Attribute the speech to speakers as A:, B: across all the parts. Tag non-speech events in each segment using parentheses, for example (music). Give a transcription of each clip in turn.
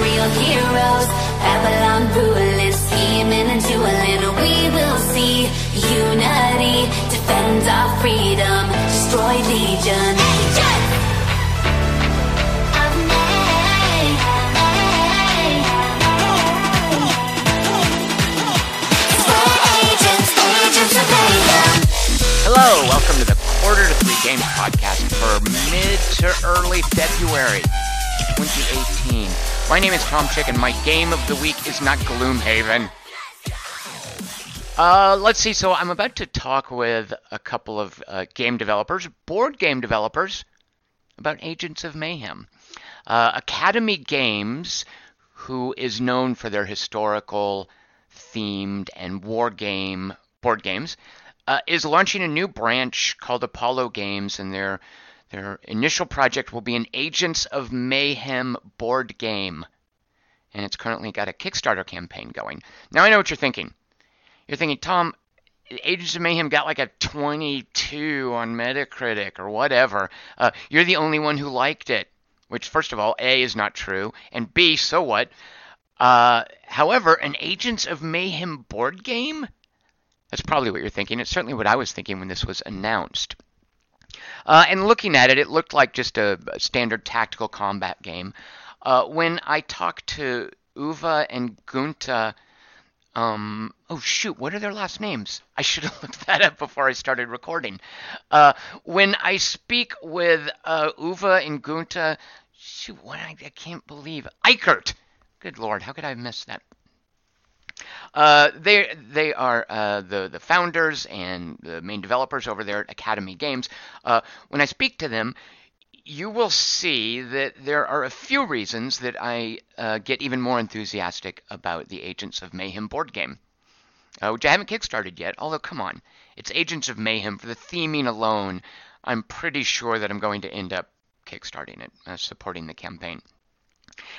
A: real heroes. Babylon ruling, scheming and dueling. We will see unity, defend our freedom, destroy legion.
B: Hello, welcome to the Quarter to Three Games podcast for mid to early February 2018. My name is Tom Chick, and my game of the week is not Gloomhaven. Uh, let's see. So I'm about to talk with a couple of uh, game developers, board game developers, about Agents of Mayhem. Uh, Academy Games, who is known for their historical themed and war game board games, uh, is launching a new branch called Apollo Games, and their their initial project will be an Agents of Mayhem board game, and it's currently got a Kickstarter campaign going. Now I know what you're thinking. You're thinking, Tom, Agents of Mayhem got like a 22 on Metacritic or whatever. Uh, you're the only one who liked it. Which, first of all, A is not true, and B, so what? Uh, however, an Agents of Mayhem board game that's probably what you're thinking. It's certainly what I was thinking when this was announced. Uh, and looking at it, it looked like just a, standard tactical combat game. Uh, when I talked to Uwe and Gunter, um, oh shoot, what are their last names? I should have (laughs) looked that up before I started recording. Uh, when I speak with uh, Uwe and Gunter, shoot, what I, I can't believe Eickert. Good lord, how could I missed that? Uh, they they are uh, the the founders and the main developers over there at Academy Games. Uh, when I speak to them, you will see that there are a few reasons that I uh, get even more enthusiastic about the Agents of Mayhem board game, uh, which I haven't kickstarted yet. Although, come on, it's Agents of Mayhem for the theming alone. I'm pretty sure that I'm going to end up kickstarting it, supporting the campaign.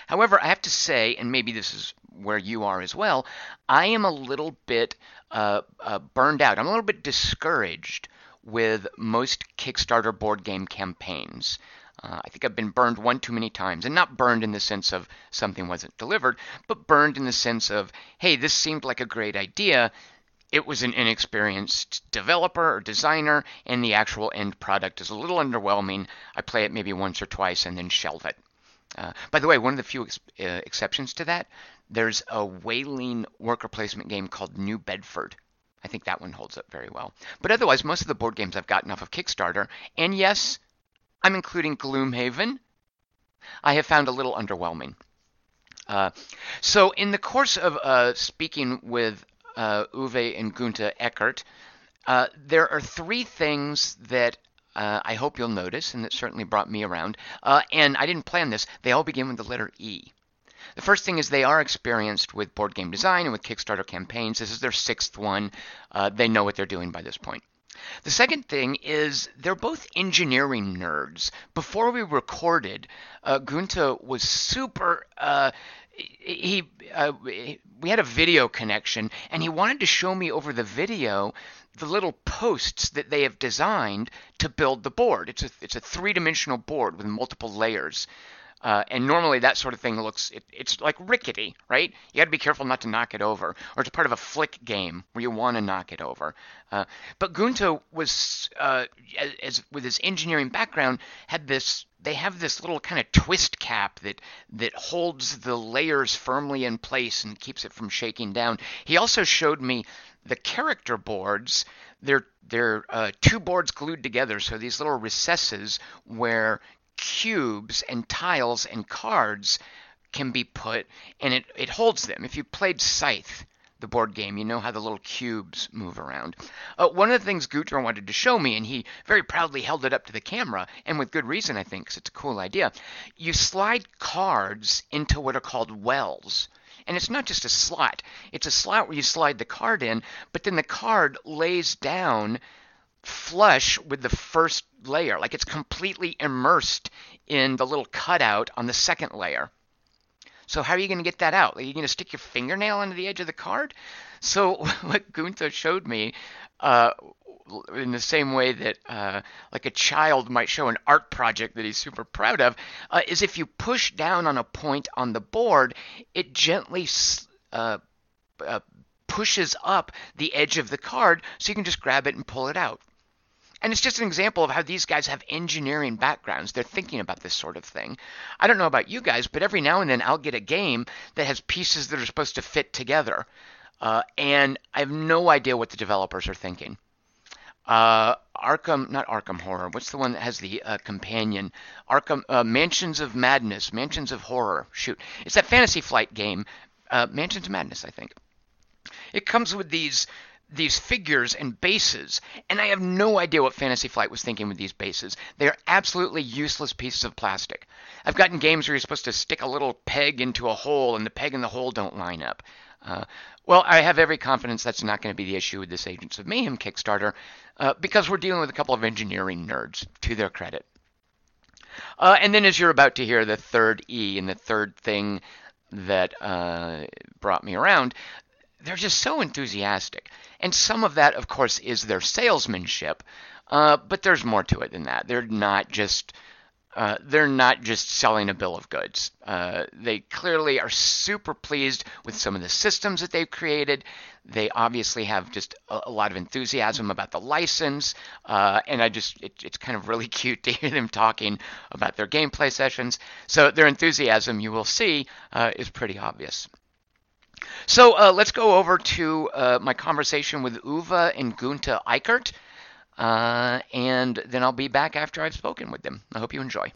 B: However, I have to say, and maybe this is where you are as well, I am a little bit uh, uh, burned out. I'm a little bit discouraged with most Kickstarter board game campaigns. Uh, I think I've been burned one too many times, and not burned in the sense of something wasn't delivered, but burned in the sense of, hey, this seemed like a great idea. It was an inexperienced developer or designer, and the actual end product is a little underwhelming. I play it maybe once or twice and then shelve it. Uh, by the way, one of the few ex- uh, exceptions to that, there's a Whaling worker placement game called New Bedford. I think that one holds up very well. But otherwise, most of the board games I've gotten off of Kickstarter, and yes, I'm including Gloomhaven, I have found a little underwhelming. Uh, so, in the course of uh, speaking with uh, Uwe and Gunter Eickert, uh, there are three things that uh, I hope you'll notice, and that certainly brought me around. Uh, and I didn't plan this. They all begin with the letter E. The first thing is they are experienced with board game design and with Kickstarter campaigns. This is their sixth one. Uh, they know what they're doing by this point. The second thing is they're both engineering nerds. Before we recorded, uh, Gunter was super. Uh, he uh, we had a video connection, and he wanted to show me over the video the little posts that they have designed to build the board. It's a it's a three dimensional board with multiple layers. Uh, and normally that sort of thing looks it, it's like rickety, right? You got to be careful not to knock it over, or it's part of a flick game where you want to knock it over. Uh, but Gunter was, uh, as, with his engineering background, had this. They have this little kind of twist cap that that holds the layers firmly in place and keeps it from shaking down. He also showed me the character boards. They're they're uh, two boards glued together, so these little recesses where cubes and tiles and cards can be put, and it, it holds them. If you played Scythe, the board game, you know how the little cubes move around. Uh, one of the things Gunter wanted to show me, and he very proudly held it up to the camera, and with good reason, I think, because it's a cool idea. You slide cards into what are called wells. And it's not just a slot, it's a slot where you slide the card in, but then the card lays down flush with the first layer. Like it's completely immersed in the little cutout on the second layer. So how are you going to get that out? Are you going to stick your fingernail into the edge of the card? So (laughs) what Gunter showed me, uh, in the same way that uh, like a child might show an art project that he's super proud of, uh, is if you push down on a point on the board, it gently uh, uh, pushes up the edge of the card so you can just grab it and pull it out. And it's just an example of how these guys have engineering backgrounds. They're thinking about this sort of thing. I don't know about you guys, but every now and then I'll get a game that has pieces that are supposed to fit together. Uh, and I have no idea what the developers are thinking. Uh, Arkham, not Arkham Horror. What's the one that has the uh, companion? Arkham uh, Mansions of Madness, Mansions of Horror. Shoot, it's that Fantasy Flight game, uh, Mansions of Madness, I think. It comes with these these figures and bases, and I have no idea what Fantasy Flight was thinking with these bases. They are absolutely useless pieces of plastic. I've gotten games where you're supposed to stick a little peg into a hole, and the peg and the hole don't line up. Uh, well, I have every confidence that's not going to be the issue with this Agents of Mayhem Kickstarter, uh, because we're dealing with a couple of engineering nerds, to their credit. Uh, and then, as you're about to hear, the third E and the third thing that uh, brought me around, they're just so enthusiastic. And some of that, of course, is their salesmanship, uh, but there's more to it than that. They're not just uh, they're not just selling a bill of goods. Uh, they clearly are super pleased with some of the systems that they've created. They obviously have just a, a lot of enthusiasm about the license, uh, and I just it, it's kind of really (laughs) cute to hear them talking about their gameplay sessions. So their enthusiasm, you will see, uh, is pretty obvious. So uh, let's go over to my conversation with Uwe and Gunter Eickert. Uh, and then I'll be back after I've spoken with them. I hope you enjoy.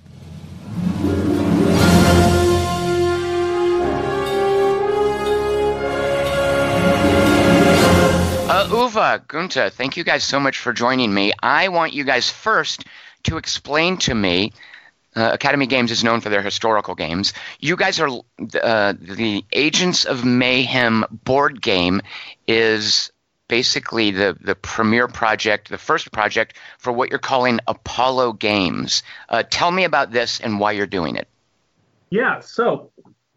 B: Uh, Uwe, Gunter, thank you guys so much for joining me. I want you guys first to explain to me. Uh, Academy Games is known for their historical games. You guys are uh, the Agents of Mayhem board game is basically the, the premier project, the first project for what you're calling Apollo Games. Uh, tell me about this and why you're doing it.
C: Yeah, so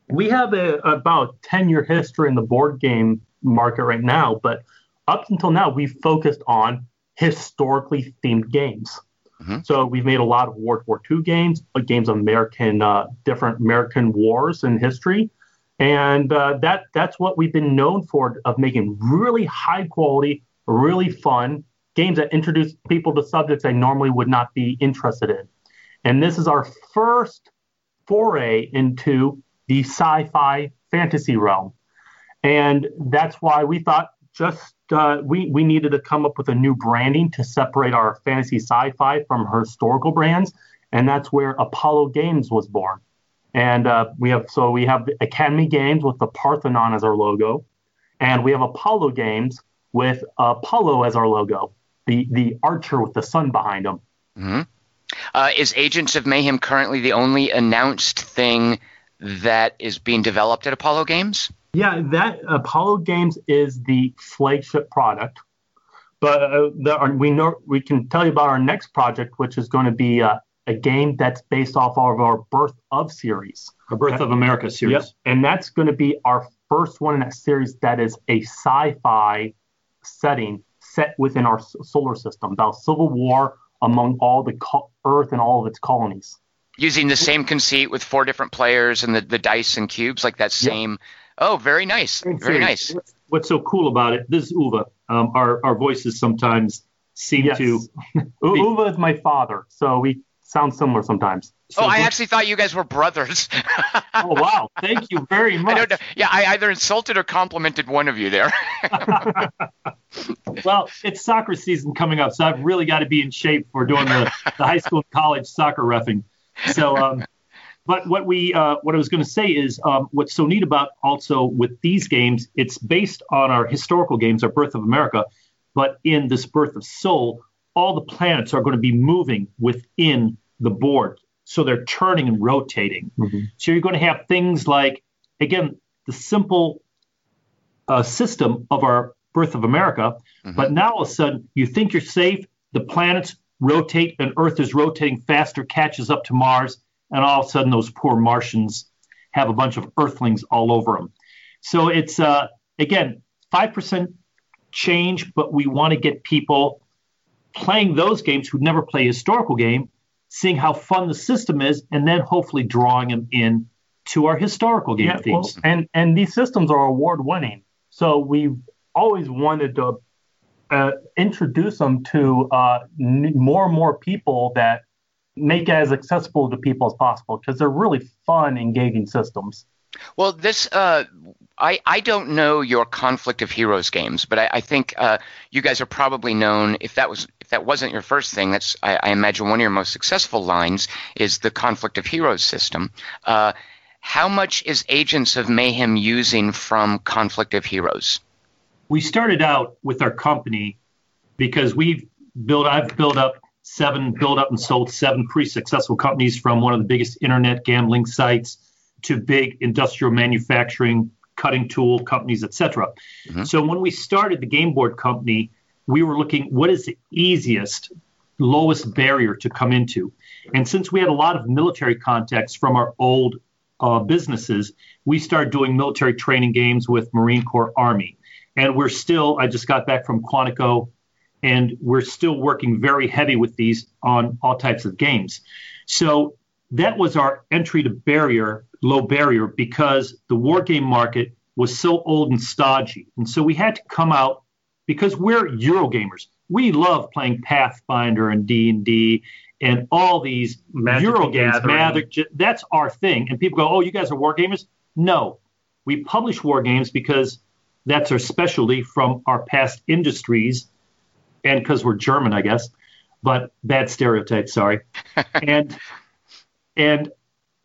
C: we have a, about 10 year history in the board game market right now, but up until now, we've focused on historically themed games. Mm-hmm. So we've made a lot of World War II games, games of American, uh, different American wars and history and uh, that that's what we've been known for of making really high quality, really fun games that introduce people to subjects they normally would not be interested in. And this is our first foray into the sci-fi fantasy realm, and that's why we thought just uh, we we needed to come up with a new branding to separate our fantasy sci-fi from historical brands, and that's where Apollo Games was born. And uh, we have so we have Academy Games with the Parthenon as our logo, and we have Apollo Games with Apollo as our logo, the the archer with the sun behind him.
B: Mm-hmm. Uh, is Agents of Mayhem currently the only announced thing that is being developed at Apollo Games?
C: Yeah, that Apollo Games is the flagship product. But uh, the, we know we can tell you about our next project, which is going to be uh, a game that's based off of our Birth of series.
D: Our Birth of America series. Yep.
C: And that's going to be our first one in that series that is a sci fi setting set within our solar system about civil war among all the co- Earth and all of its colonies.
B: Using the same conceit with four different players and the, the dice and cubes, like that same. Yep. Oh, very nice. Very nice.
D: What's, what's, so cool about it? This is Uwe. Um, our, our voices sometimes seem yes. to. (laughs)
C: Uwe is my father, so we sound similar sometimes.
B: So oh, I actually thought you guys were brothers. (laughs)
C: oh wow! Thank you very (laughs) much. I.
B: Yeah, I either insulted or complimented one of you there. (laughs)
D: well, it's soccer season coming up, so I've really got to be in shape for doing the, the high school and college soccer refing. So, um, but what we uh, what I was going to say is um, what's so neat about also with these games, it's based on our historical games, our Birth of America, but in this Birth of Soul, all the planets are going to be moving within the board. So they're turning and rotating. Mm-hmm. So you're going to have things like, again, the simple uh, system of our Birth of America. Mm-hmm. But now all of a sudden, you think you're safe, the planets rotate, and Earth is rotating faster, catches up to Mars, and all of a sudden, those poor Martians have a bunch of Earthlings all over them. So it's, uh, again, 5% change, but we want to get people playing those games who'd never play a historical game, seeing how fun the system is, and then hopefully drawing them in to our historical game yeah, themes.
C: Well, and and these systems are award winning, so we've always wanted to uh, introduce them to uh, n- more and more people that make it as accessible to people as possible because they're really fun, engaging systems.
B: Well, this uh, I I don't know your Conflict of Heroes games, but I, I think uh, you guys are probably known. If that was if that wasn't your first thing, that's I, I imagine one of your most successful lines is the Conflict of Heroes system. Uh, how much is Agents of Mayhem using from Conflict of Heroes?
D: We started out with our company because we've built. I've built up seven, built up and sold seven pretty successful companies from one of the biggest internet gambling sites to big industrial manufacturing, cutting tool companies, etc. Mm-hmm. So when we started the game board company, we were looking what is the easiest, lowest barrier to come into. And since we had a lot of military contacts from our old uh, businesses, we started doing military training games with Marine Corps Army. And we're still, I just got back from Quantico, and we're still working very heavy with these on all types of games. So that was our entry to barrier, low barrier, because the war game market was so old and stodgy. And so we had to come out because we're Eurogamers. We love playing Pathfinder and D and D and all these Magic Euro games. Magic, that's our thing. And people go, "Oh, you guys are war gamers?" No, we publish war games because that's our specialty from our past industries, and because we're German, I guess. But bad stereotype, sorry. (laughs) and and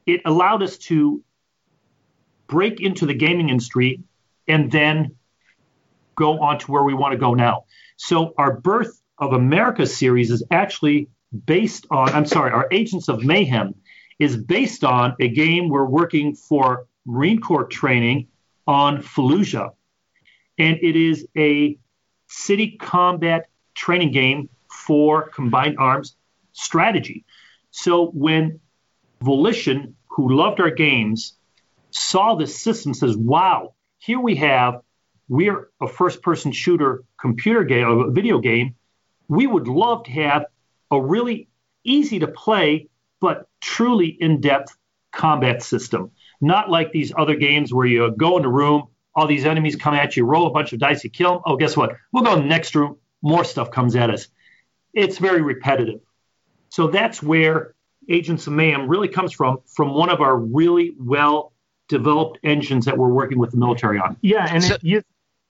D: it allowed us to break into the gaming industry and then go on to where we want to go now. So our Birth of America series is actually based on, I'm sorry, our Agents of Mayhem is based on a game we're working for Marine Corps training on Fallujah. And it is a city combat training game for combined arms strategy. So when Volition, who loved our games, saw this system, says, wow, here we have, we're a first person shooter computer game, a video game. We would love to have a really easy to play, but truly in depth combat system. Not like these other games where you go in a room, all these enemies come at you, roll a bunch of dice, you kill them. Oh, guess what? We'll go in the next room, more stuff comes at us. It's very repetitive. So that's where Agents of Mayhem really comes from from one of our really well developed engines that we're working with the military on.
C: Yeah, and so, it, you,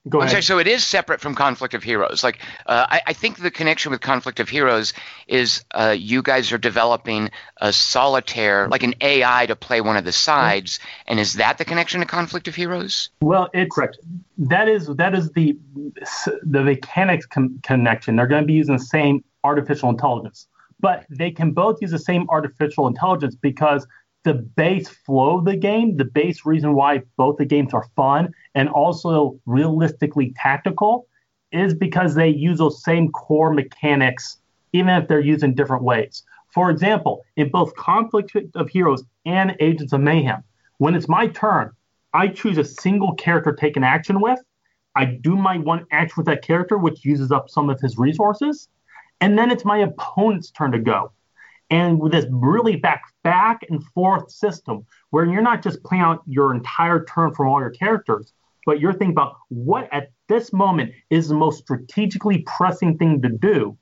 C: go ahead.
B: Sorry, so it is separate from Conflict of Heroes. Like uh, I, I, think the connection with Conflict of Heroes is uh, you guys are developing a solitaire, like an AI to play one of the sides, and is that the connection to Conflict of Heroes?
C: Well, it's correct. That is that is the the mechanics con- connection. They're going to be using the same artificial intelligence but they can both use the same artificial intelligence because the base flow of the game, the base reason why both the games are fun and also realistically tactical is because they use those same core mechanics, even if they're used in different ways. For example, in both Conflict of Heroes and Agents of Mayhem, when it's my turn, I choose a single character to take an action with. I do my one action with that character, which uses up some of his resources. And then it's my opponent's turn to go. And with this really back back and forth system where you're not just playing out your entire turn from all your characters, but you're thinking about what at this moment is the most strategically pressing thing to do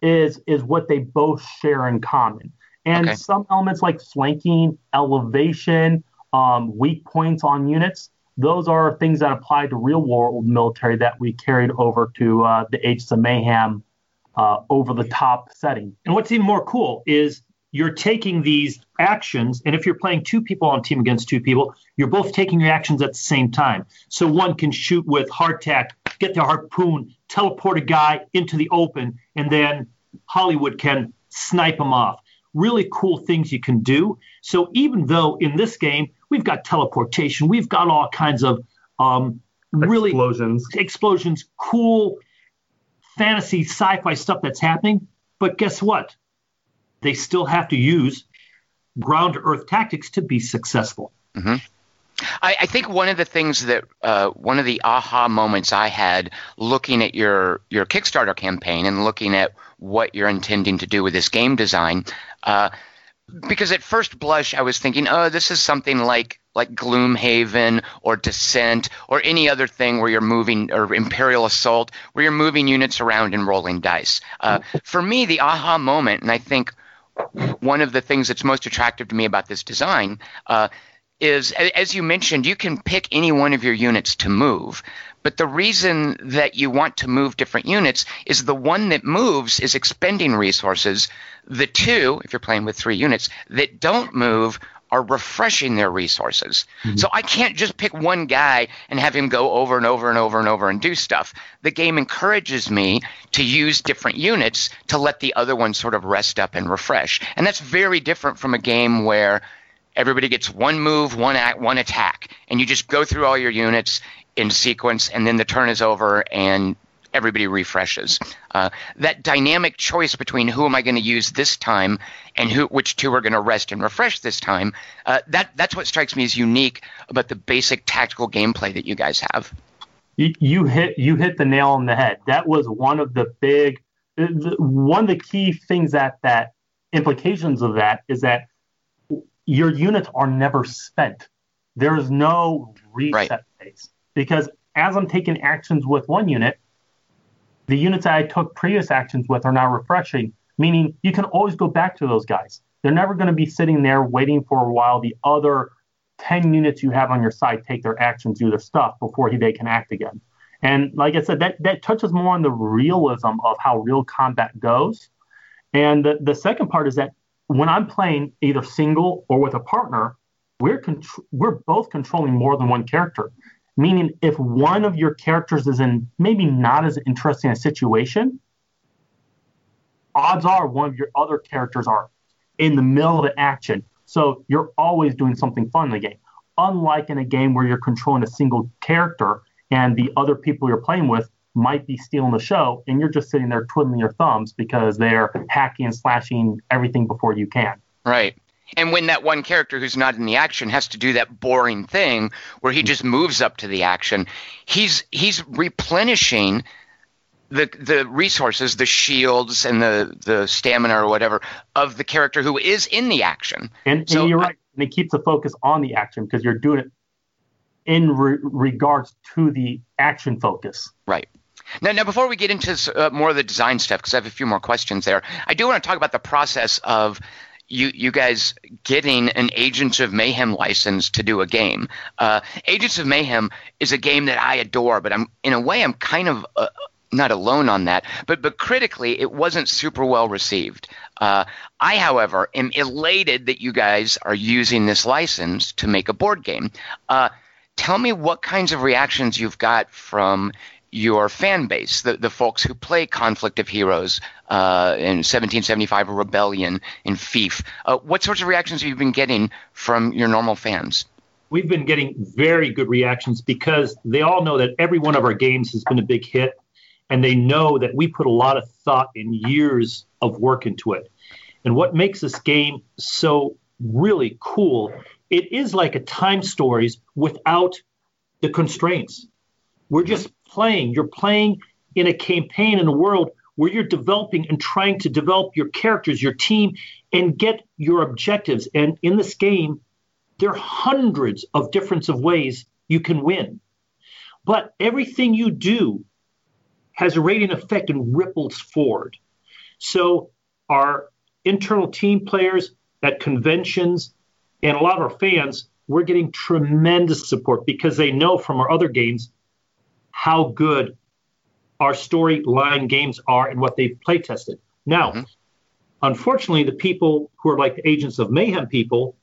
C: is is what they both share in common. And okay. some elements like flanking, elevation, um, weak points on units, those are things that apply to real world military that we carried over to uh, the Agents of Mayhem uh, over the top setting.
D: And what's even more cool is you're taking these actions, and if you're playing two people on a team against two people, you're both taking your actions at the same time. So one can shoot with Hardtack, get the harpoon, teleport a guy into the open, and then Hollywood can snipe him off. Really cool things you can do. So even though in this game we've got teleportation, we've got all kinds of um, really
C: explosions,
D: explosions, cool fantasy sci-fi stuff that's happening. But guess what? They still have to use ground to earth tactics to be successful.
B: Mm-hmm. I, I, think one of the things that uh, one of the aha moments I had looking at your your Kickstarter campaign and looking at what you're intending to do with this game design, uh, because at first blush I was thinking, oh, this is something like like Gloomhaven or Descent or any other thing where you're moving or Imperial Assault where you're moving units around and rolling dice. Uh, for me, the aha moment, and I think one of the things that's most attractive to me about this design uh, is, as you mentioned, you can pick any one of your units to move. But the reason that you want to move different units is the one that moves is expending resources. The two, if you're playing with three units, that don't move are refreshing their resources. Mm-hmm. So I can't just pick one guy and have him go over and over and over and over and do stuff. The game encourages me to use different units to let the other one sort of rest up and refresh. And that's very different from a game where everybody gets one move, one act, one attack, and you just go through all your units in sequence, and then the turn is over, and everybody refreshes. Uh, that dynamic choice between who am I going to use this time and who, which two are going to rest and refresh this time, uh, that that's what strikes me as unique about the basic tactical gameplay that you guys have.
C: You, you hit you hit the nail on the head. That was one of the big, one of the key things that that implications of that is that your units are never spent. There is no reset right. phase because as I'm taking actions with one unit, the units that I took previous actions with are now refreshing, meaning you can always go back to those guys. They're never going to be sitting there waiting for a while the other 10 units you have on your side take their actions, do their stuff before they can act again. And like I said, that, that touches more on the realism of how real combat goes. And the, the second part is that when I'm playing either single or with a partner, we're contr- we're both controlling more than one character. Meaning, if one of your characters is in maybe not as interesting a situation, odds are one of your other characters are in the middle of the action. So you're always doing something fun in the game. Unlike in a game where you're controlling a single character and the other people you're playing with might be stealing the show and you're just sitting there twiddling your thumbs because they're hacking and slashing everything before you can.
B: Right. And when that one character who's not in the action has to do that boring thing where he just moves up to the action, he's he's replenishing the the resources, the shields and the the stamina or whatever of the character who is in the action.
C: And, so, and you're right. And it keeps the focus on the action because you're doing it in re- regards to the action focus.
B: Right. Now, now before we get into uh, more of the design stuff, because I have a few more questions there, I do want to talk about the process of you you guys getting an Agents of Mayhem license to do a game. Uh, Agents of Mayhem is a game that I adore, but I'm in a way I'm kind of uh, not alone on that. But but critically, it wasn't super well received. Uh, I, however, am elated that you guys are using this license to make a board game. Uh, tell me what kinds of reactions you've got from your fan base, the, the folks who play Conflict of Heroes uh, in 1775 a Rebellion in Fief. Uh, what sorts of reactions have you been getting from your normal fans?
D: We've been getting very good reactions because they all know that every one of our games has been a big hit, and they know that we put a lot of thought and years of work into it. And what makes this game so really cool, it is like a T.I.M.E Stories without the constraints. We're just playing. You're playing in a campaign in a world where you're developing and trying to develop your characters, your team, and get your objectives. And in this game, there are hundreds of different of ways you can win. But everything you do has a radiant effect and ripples forward. So our internal team players at conventions and a lot of our fans, we're getting tremendous support because they know from our other games how good our storyline games are and what they've play tested. Now, mm-hmm. unfortunately, the people who are like the agents of mayhem people,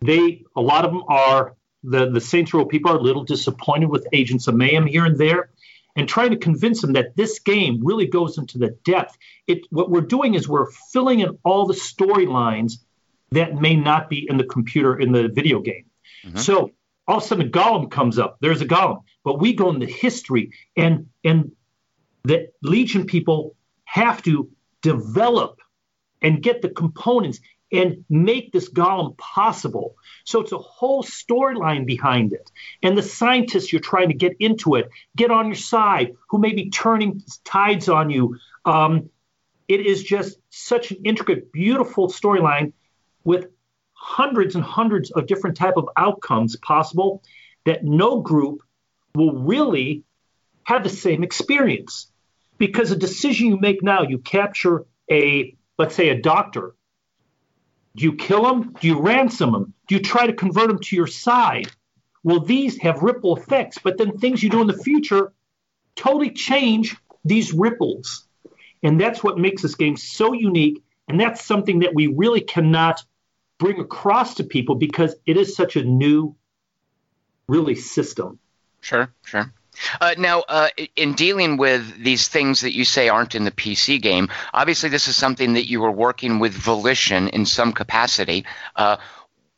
D: they a lot of them are the the Saints Row people are a little disappointed with agents of mayhem here and there, and trying to convince them that this game really goes into the depth. It what we're doing is we're filling in all the storylines that may not be in the computer in the video game. Mm-hmm. So all of a sudden a golem comes up. There's a golem, but we go into history, and and the Legion people have to develop and get the components and make this golem possible. So it's a whole storyline behind it. And the scientists you're trying to get into it, get on your side, who may be turning tides on you. Um, it is just such an intricate, beautiful storyline with hundreds and hundreds of different type of outcomes possible that no group will really have the same experience because a decision you make now you capture a let's say a doctor do you kill him? do you ransom him? do you try to convert him to your side well these have ripple effects but then things you do in the future totally change these ripples and that's what makes this game so unique and that's something that we really cannot bring across to people because it is such a new really system
B: Sure, sure. Uh, now, uh, in dealing with these things that you say aren't in the PC game, obviously this is something that you were working with Volition in some capacity. Uh,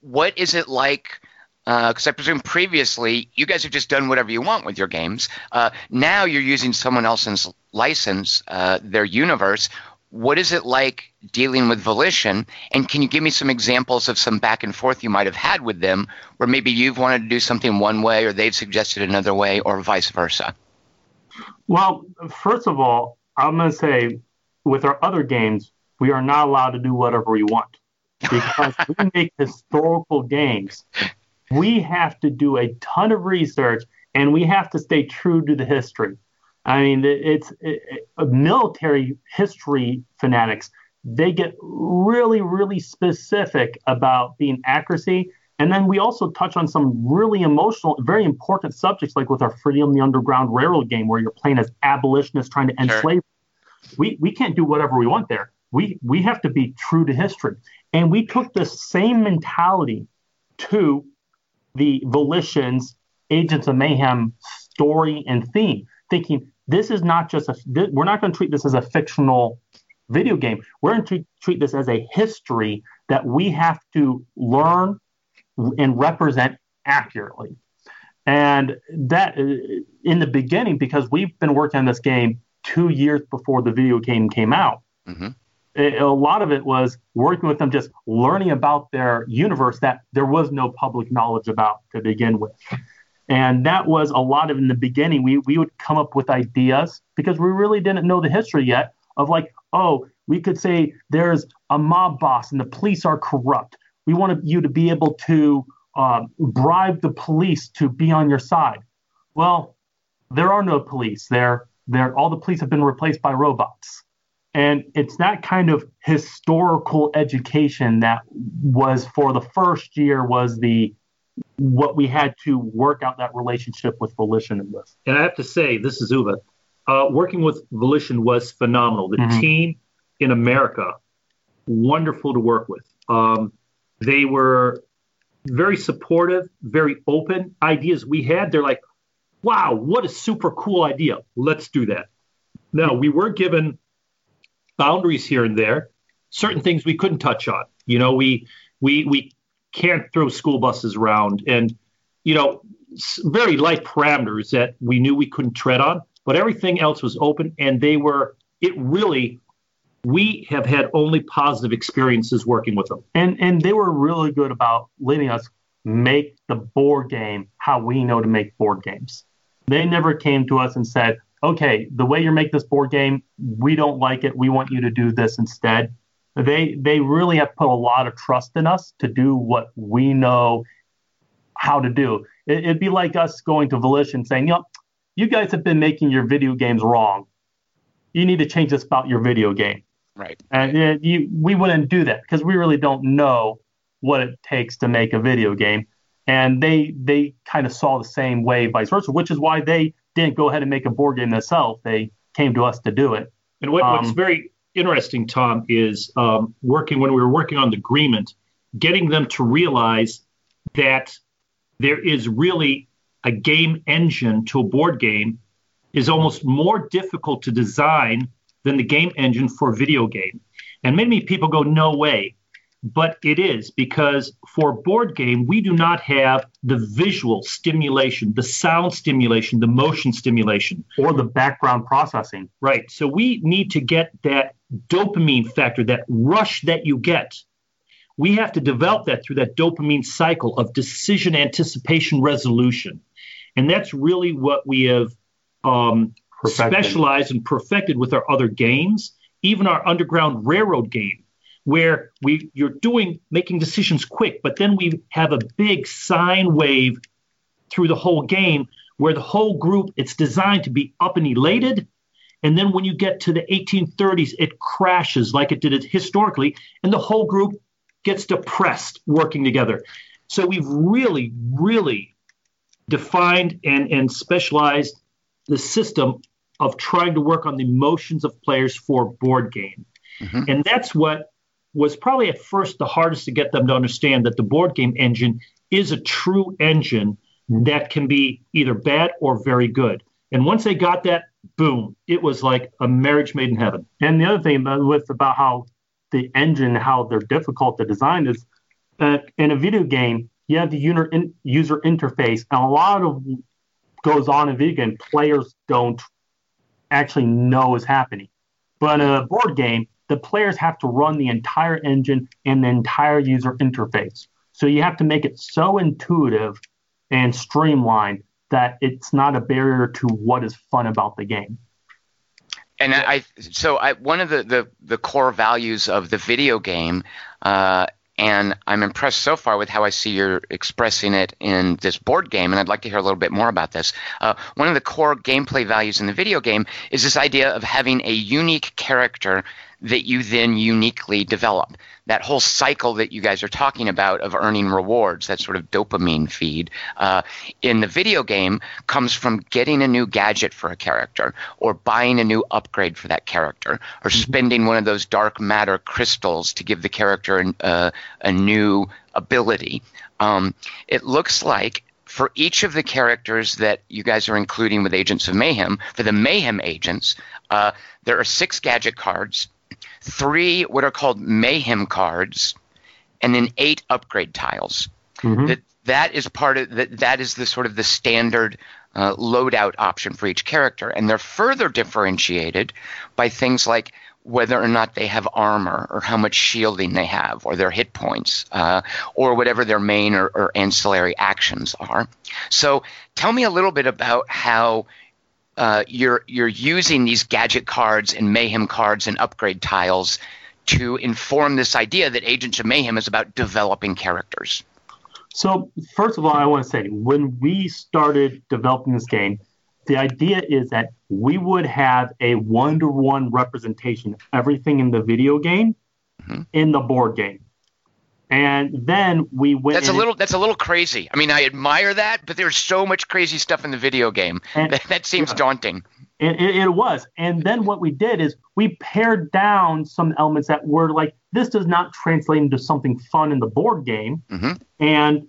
B: what is it like? Because uh, I presume previously you guys have just done whatever you want with your games. Uh, now you're using someone else's license, uh, their universe what is it like dealing with volition? And can you give me some examples of some back and forth you might have had with them where maybe you've wanted to do something one way or they've suggested another way or vice versa?
C: Well first of all i'm going to say with our other games we are not allowed to do whatever we want (laughs) because we make historical games. We have to do a ton of research and we have to stay true to the history I mean, it's it, it, uh, military history fanatics. They get really, really specific about being accuracy. And then we also touch on some really emotional, very important subjects, like with our Freedom the Underground Railroad game, where you're playing as abolitionists trying to end sure. slavery. We, we can't do whatever we want there. We, we have to be true to history. And we took the same mentality to the Volition's Agents of Mayhem story and theme, thinking this is not just a we're not going to treat this as a fictional video game. We're going to treat this as a history that we have to learn and represent accurately. And that uh, in the beginning because we've been working on this game two years before the video game came out mm-hmm. it, a lot of it was working with them just learning about their universe that there was no public knowledge about to begin with and that was a lot of in the beginning. We, we would come up with ideas because we really didn't know the history yet of like, oh, we could say there's a mob boss and the police are corrupt. We wanted you to be able to uh, bribe the police to be on your side. Well, there are no police. There, there, all the police have been replaced by robots. And it's that kind of historical education that was for the first year was the what we had to work out that relationship with Volition with.
D: And I have to say, this is Uwe. Uh, working with Volition was phenomenal. The mm-hmm. team in America, wonderful to work with. Um, they were very supportive, very open. Ideas we had, they're like, wow, what a super cool idea. Let's do that. Now, we were given boundaries here and there, certain things we couldn't touch on. You know, we we we can't throw school buses around. And you know very light parameters that we knew we couldn't tread on but everything else was open and they were it really we have had only positive experiences working with them.
C: And and they were really good about letting us make the board game how we know to make board games. They never came to us and said okay the way you make this board game we don't like it. We want you to do this instead they they really have put a lot of trust in us to do what we know how to do. It, would be like us going to Volition saying, "You know, you guys have been making your video games wrong. You need to change this about your video game."
B: Right.
C: And you, we wouldn't do that because we really don't know what it takes to make a video game. And they they kind of saw the same way, vice versa, which is why they didn't go ahead and make a board game themselves. They came to us to do it.
D: And what, um, what's very interesting, Tom, is um, working when we were working on the agreement, getting them to realize that there is really a game engine to a board game is almost more difficult to design than the game engine for a video game. And many people go, no way but it is because for board game we do not have the visual stimulation the sound stimulation the motion stimulation.
C: Or the background processing.
D: Right. So we need to get that dopamine factor that rush that you get. We have to develop that through that dopamine cycle of decision anticipation resolution. And that's really what we have um, specialized and perfected with our other games, even our Underground Railroad game, where we you're doing making decisions quick, but then we have a big sine wave through the whole game where the whole group it's designed to be up and elated. And then when you get to the 1830s it crashes like it did it historically and the whole group gets depressed working together. So we've really really defined and, and specialized the system of trying to work on the emotions of players for board game. Mm-hmm. and that's what was probably at first the hardest to get them to understand that the board game engine is a true engine that can be either bad or very good. And once they got that, boom, it was like a marriage made in heaven.
C: And the other thing with about how the engine, how they're difficult to design is that in a video game, you have the user, in, user interface, and a lot of goes on in video game players don't actually know is happening. But in a board game, the players have to run the entire engine and the entire user interface. So you have to make it so intuitive and streamlined that it's not a barrier to what is fun about the game.
B: And I, so I, one of the, the, the core values of the video game, uh, and I'm impressed so far with how I see you're expressing it in this board game, and I'd like to hear a little bit more about this. Uh, one of the core gameplay values in the video game is this idea of having a unique character that you then uniquely develop. That whole cycle that you guys are talking about of earning rewards, that sort of dopamine feed, uh, in the video game comes from getting a new gadget for a character, or buying a new upgrade for that character, or mm-hmm. spending one of those dark matter crystals to give the character an, uh, a new ability. Um, it looks like for each of the characters that you guys are including with Agents of Mayhem, for the Mayhem agents, uh, there are six gadget cards three what are called mayhem cards, and then eight upgrade tiles. Mm-hmm. That that is part of that. That is the sort of the standard uh, loadout option for each character, and they're further differentiated by things like whether or not they have armor or how much shielding they have or their hit points uh, or whatever their main or, or, ancillary actions are. So tell me a little bit about how uh, you're you're using these gadget cards and mayhem cards and upgrade tiles to inform this idea that Agents of Mayhem is about developing characters.
C: So first of all, I want to say when we started developing this game, the idea is that we would have a one-to-one representation of everything in the video game mm-hmm. in the board game and then we went.
B: That's a little. That's a little crazy. I mean, I admire that, but there's so much crazy stuff in the video game and, (laughs) that, that seems yeah. daunting.
C: It, it, it, was, and then what we did is we pared down some elements that were like this does not translate into something fun in the board game, mm-hmm. and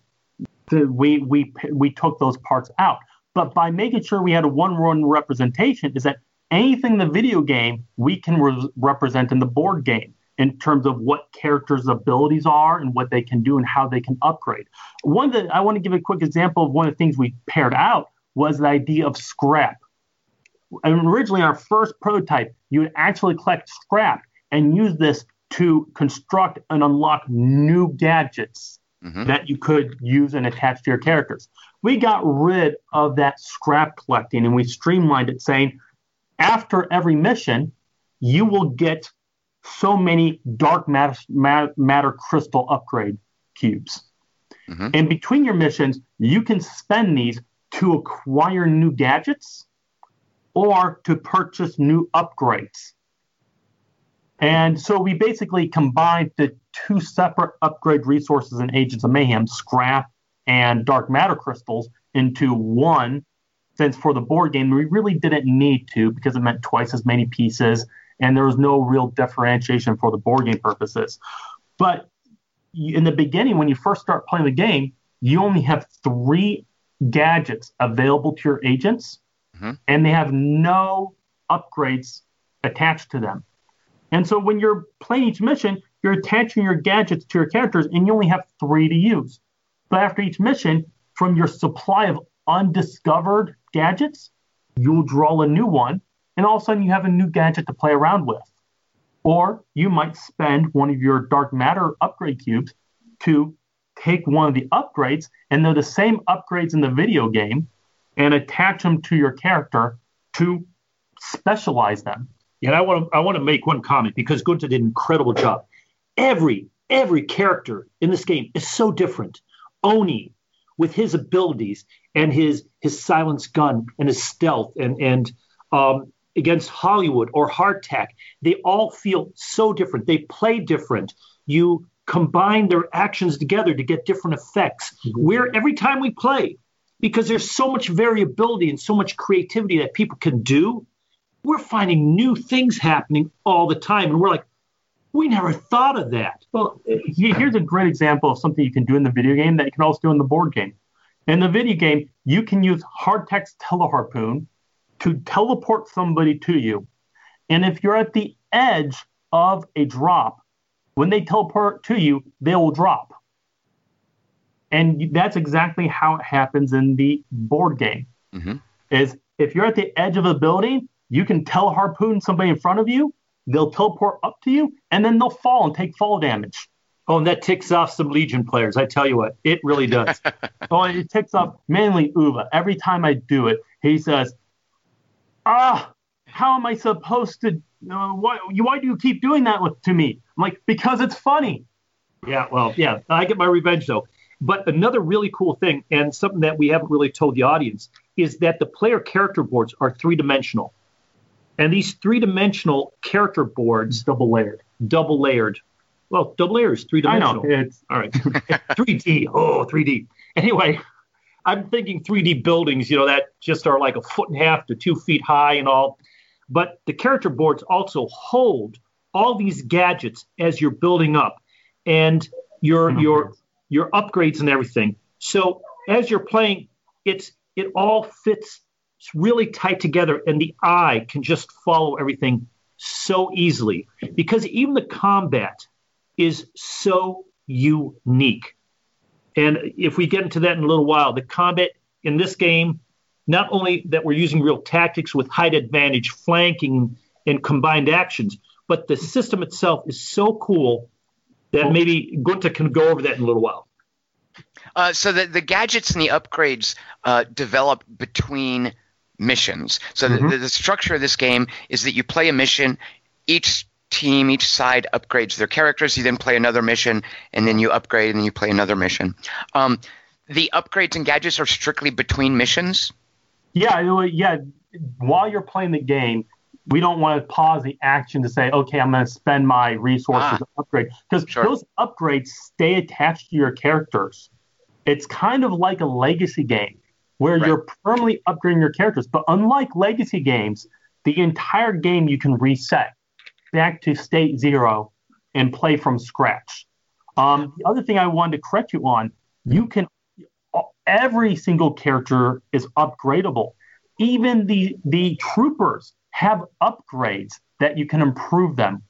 C: the, we we we took those parts out. But by making sure we had a one-one representation, is that anything in the video game we can re- represent in the board game in terms of what characters' abilities are and what they can do and how they can upgrade. One that I want to give a quick example of one of the things we paired out was the idea of scrap. And originally, our first prototype, you would actually collect scrap and use this to construct and unlock new gadgets mm-hmm. that you could use and attach to your characters. We got rid of that scrap collecting and we streamlined it, saying after every mission, you will get so many dark matter, matter crystal upgrade cubes. Mm-hmm. And between your missions, you can spend these to acquire new gadgets or to purchase new upgrades. And so we basically combined the two separate upgrade resources in Agents of Mayhem, scrap and dark matter crystals, into one. Since for the board game, we really didn't need to because it meant twice as many pieces and there was no real differentiation for the board game purposes. But in the beginning, when you first start playing the game, you only have three gadgets available to your agents, mm-hmm. and they have no upgrades attached to them. And so when you're playing each mission, you're attaching your gadgets to your characters, and you only have three to use. But after each mission, from your supply of undiscovered gadgets, you'll draw a new one and all of a sudden you have a new gadget to play around with. Or you might spend one of your dark matter upgrade cubes to take one of the upgrades, and they're the same upgrades in the video game, and attach them to your character to specialize them.
D: And I want to I want to make one comment because Gunter did an incredible job. Every every character in this game is so different. Oni, with his abilities and his his silence gun and his stealth and and um, against Hollywood or Hardtack, they all feel so different. They play different. You combine their actions together to get different effects. Mm-hmm. Where every time we play, because there's so much variability and so much creativity that people can do, we're finding new things happening all the time, and we're like, we never thought of that.
C: Well, here's a great example of something you can do in the video game that you can also do in the board game. In the video game, you can use hard Hardtack's teleharpoon to teleport somebody to you. And if you're at the edge of a drop, when they teleport to you, they will drop. And that's exactly how it happens in the board game. Mm-hmm. Is if you're at the edge of a building, you can teleharpoon somebody in front of you, they'll teleport up to you, and then they'll fall and take fall damage.
D: Oh, and that ticks off some Legion players. I tell you what, it really does. (laughs)
C: oh, it ticks off mainly Uwe. Every time I do it, he says, "Ah, how am I supposed to? Uh, why, why do you keep doing that with, to me?" I'm like, "Because it's funny."
D: Yeah, well, yeah, I get my revenge though. But another really cool thing, and something that we haven't really told the audience, is that the player character boards are three dimensional. And these three dimensional character boards,
C: double layered,
D: double layered. Well, double layers, three dimensional.
C: I know. It's
D: all right. (laughs) 3D. Oh, 3D. Anyway, I'm thinking 3D buildings, you know, that just are like a foot and a half to two feet high and all. But the character boards also hold all these gadgets as you're building up and your mm-hmm. your your upgrades and everything. So as you're playing, it's it all fits really tight together, and the eye can just follow everything so easily because even the combat is so unique. And if we get into that in a little while, the combat in this game, not only that we're using real tactics with height advantage, flanking, and combined actions, but the system itself is so cool that maybe Gunter can go over that in a little while.
B: Uh, so the, the gadgets and the upgrades uh, develop between missions. So mm-hmm. the, the structure of this game is that you play a mission, each team, each side upgrades their characters. You then play another mission, and then you upgrade, and then you play another mission. Um, the upgrades and gadgets are strictly between missions.
C: Yeah, yeah. While you're playing the game, we don't want to pause the action to say, okay, I'm going to spend my resources ah, upgrade because sure. those upgrades stay attached to your characters. It's kind of like a legacy game where right. you're permanently upgrading your characters. But unlike legacy games, the entire game you can reset back to state zero and play from scratch. Um, the other thing I wanted to correct you on, you can every single character is upgradable. Even the the troopers have upgrades that you can improve them.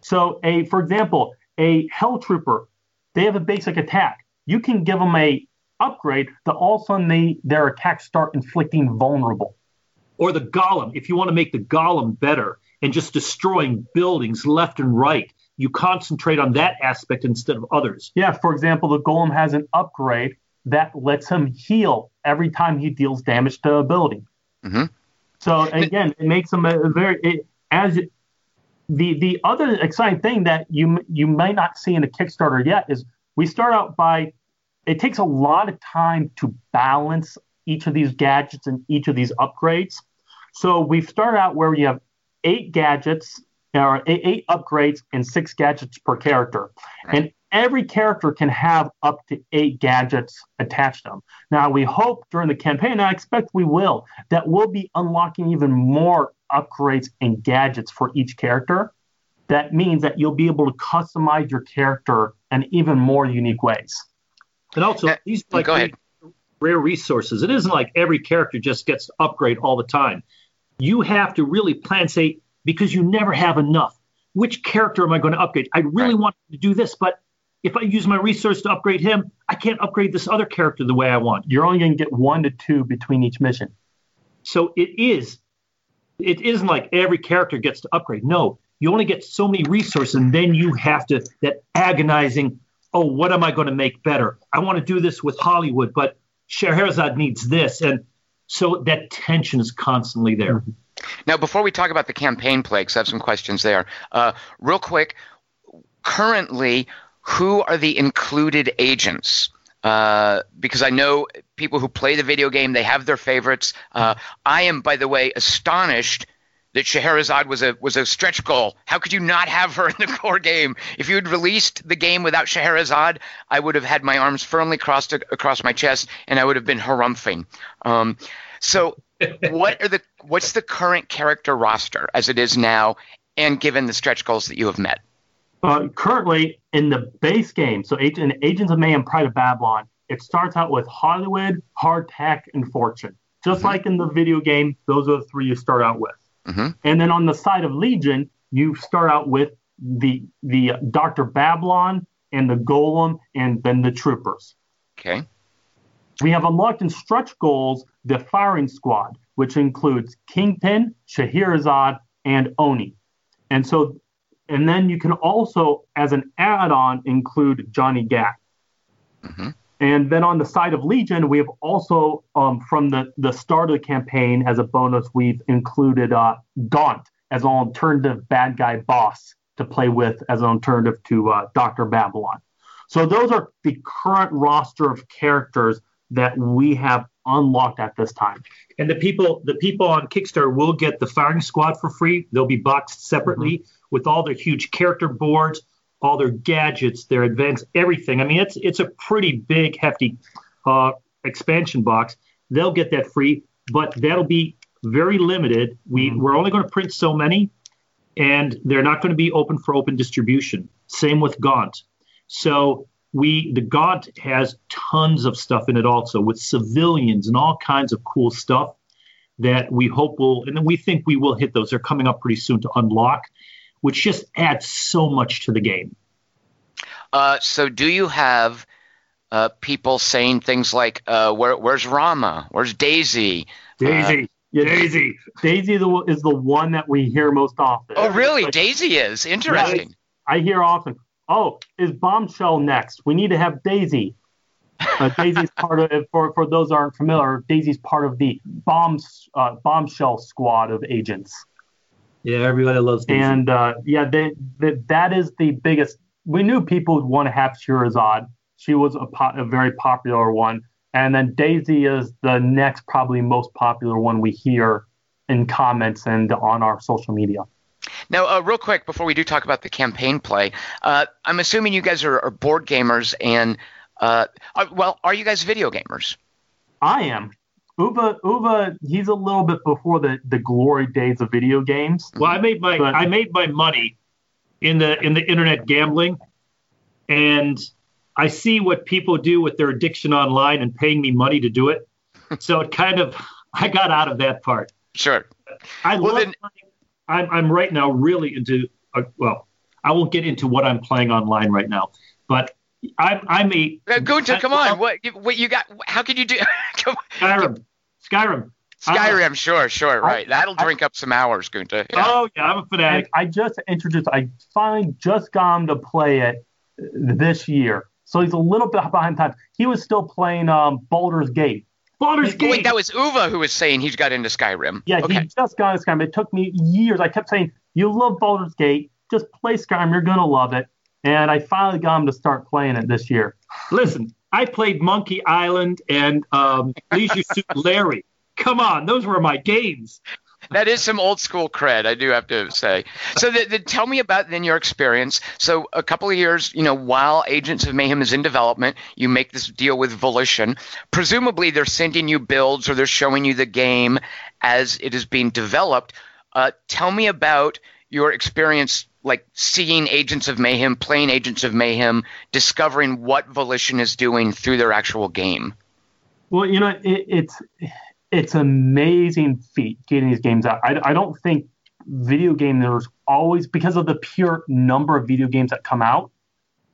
C: So a for example, a hell trooper, they have a basic attack. You can give them a upgrade that all of a sudden they, their attacks start inflicting vulnerable.
D: Or the golem, if you want to make the golem better and just destroying buildings left and right, you concentrate on that aspect instead of others.
C: Yeah, for example, the golem has an upgrade that lets him heal every time he deals damage to a building. Mm-hmm. So again, it makes him a, very it, as it, the the other exciting thing that you you may not see in a Kickstarter yet is we start out by it takes a lot of time to balance each of these gadgets and each of these upgrades. So we've started out where you have eight gadgets or eight upgrades and six gadgets per character. Right. And every character can have up to eight gadgets attached to them. Now, we hope during the campaign, and I expect we will, that we'll be unlocking even more upgrades and gadgets for each character. That means that you'll be able to customize your character in even more unique ways.
D: And also, uh, these like rare, rare resources. It isn't like every character just gets to upgrade all the time. You have to really plan, say, because you never have enough. Which character am I going to upgrade? I really right. want to do this, but if I use my resource to upgrade him, I can't upgrade this other character the way I want.
C: You're only going to get one to two between each mission.
D: So it is. It isn't like every character gets to upgrade. No, you only get so many resources, and then you have to that agonizing. Oh, what am I going to make better? I want to do this with Hollywood, but Scheherazade needs this, and so that tension is constantly there.
B: Mm-hmm. Now, before we talk about the campaign play, because I have some questions there, uh, real quick. Currently, who are the included agents? Uh, because I know people who play the video game, they have their favorites. Uh, I am, by the way, astonished that Scheherazade was a was a stretch goal. How could you not have her in the (laughs) core game? If you had released the game without Scheherazade, I would have had my arms firmly crossed across my chest, and I would have been harumphing. Um, so, what are the what's the current character roster as it is now, and given the stretch goals that you have met?
C: Uh, currently, in the base game, so in Agents of Mayhem, Pride of Babylon, it starts out with Hollywood, Hardtack, and Fortune. Just mm-hmm. like in the video game, those are the three you start out with. Mm-hmm. And then on the side of Legion, you start out with the the Doctor Babylon and the Golem, and then the Troopers.
B: Okay.
C: We have unlocked in stretch goals the firing squad, which includes Kingpin, Scheherazade, and Oni. And so, and then you can also, as an add-on, include Johnny Gat. Mm-hmm. And then on the side of Legion, we have also, um, from the, the start of the campaign, as a bonus, we've included uh, Gaunt as an alternative bad guy boss to play with as an alternative to uh, Dr. Babylon. So those are the current roster of characters that we have unlocked at this time.
D: And the people the people on Kickstarter will get the firing squad for free. They'll be boxed separately mm-hmm. with all their huge character boards, all their gadgets, their advanced everything. I mean, it's it's a pretty big, hefty uh, expansion box. They'll get that free, but that'll be very limited. We mm-hmm. we're only going to print so many, and they're not going to be open for open distribution. Same with Gaunt. So we the god has tons of stuff in it also with civilians and all kinds of cool stuff that we hope will and we think we will hit those. They're coming up pretty soon to unlock, which just adds so much to the game.
B: Uh, so do you have uh, people saying things like, uh, Where, "Where's Rama? Where's Daisy?"
C: Daisy. Uh, yeah, Daisy. Daisy is the one that we hear most often.
B: Oh, really? Like, Daisy is interesting.
C: I hear often oh, is Bombshell next? We need to have Daisy. Uh, (laughs) Daisy's part of for for those aren't familiar. Daisy's part of the bombs uh, bombshell squad of agents.
D: Yeah, everybody loves
C: Daisy. And uh, yeah, they, they, that is the biggest. We knew people would want to have Scheherazade. She was a, po- a very popular one, and then Daisy is the next probably most popular one we hear in comments and on our social media.
B: Now, uh, real quick before we do talk about the campaign play, uh, I'm assuming you guys are, are board gamers, and uh, are, well, are you guys video gamers?
C: I am. Uwe, Uwe, he's a little bit before the, the glory days of video games.
D: Well, I made my but, I made my money in the in the internet gambling, and I see what people do with their addiction online and paying me money to do it. (laughs) so it kind of I got out of that part.
B: Sure.
D: I well, love then, playing I'm, I'm right now really into, uh, well, I won't get into what I'm playing online right now, but I'm, I'm a.
B: Uh, Gunter, come on. What, what you got? How can you do? (laughs)
D: Skyrim. Skyrim.
B: Skyrim, uh, sure, sure, right. I, That'll I, drink up some hours, Gunter.
D: Yeah. Oh, yeah, I'm a fanatic.
C: I, I just introduced, I finally just got him to play it this year. So he's a little bit behind time. He was still playing um, Baldur's Gate.
D: Baldur's Gate.
B: Wait, that was Uwe who was saying he's got into Skyrim.
C: Yeah, okay. he just got into Skyrim. It took me years. I kept saying, "You love Baldur's Gate, just play Skyrim. You're gonna love it." And I finally got him to start playing it this year.
D: Listen, I played Monkey Island and um, Leisure Suit Larry. Come on, those were my games
B: that is some old school cred, I do have to say. So, the, the, tell me about then your experience. So, a couple of years, you know, while Agents of Mayhem is in development, you make this deal with Volition. Presumably, they're sending you builds or they're showing you the game as it is being developed. Uh, tell me about your experience, like seeing Agents of Mayhem, playing Agents of Mayhem, discovering what Volition is doing through their actual game.
C: Well, you know, it, it's it's an amazing feat getting these games out. I, I don't think video game gamers always, because of the pure number of video games that come out,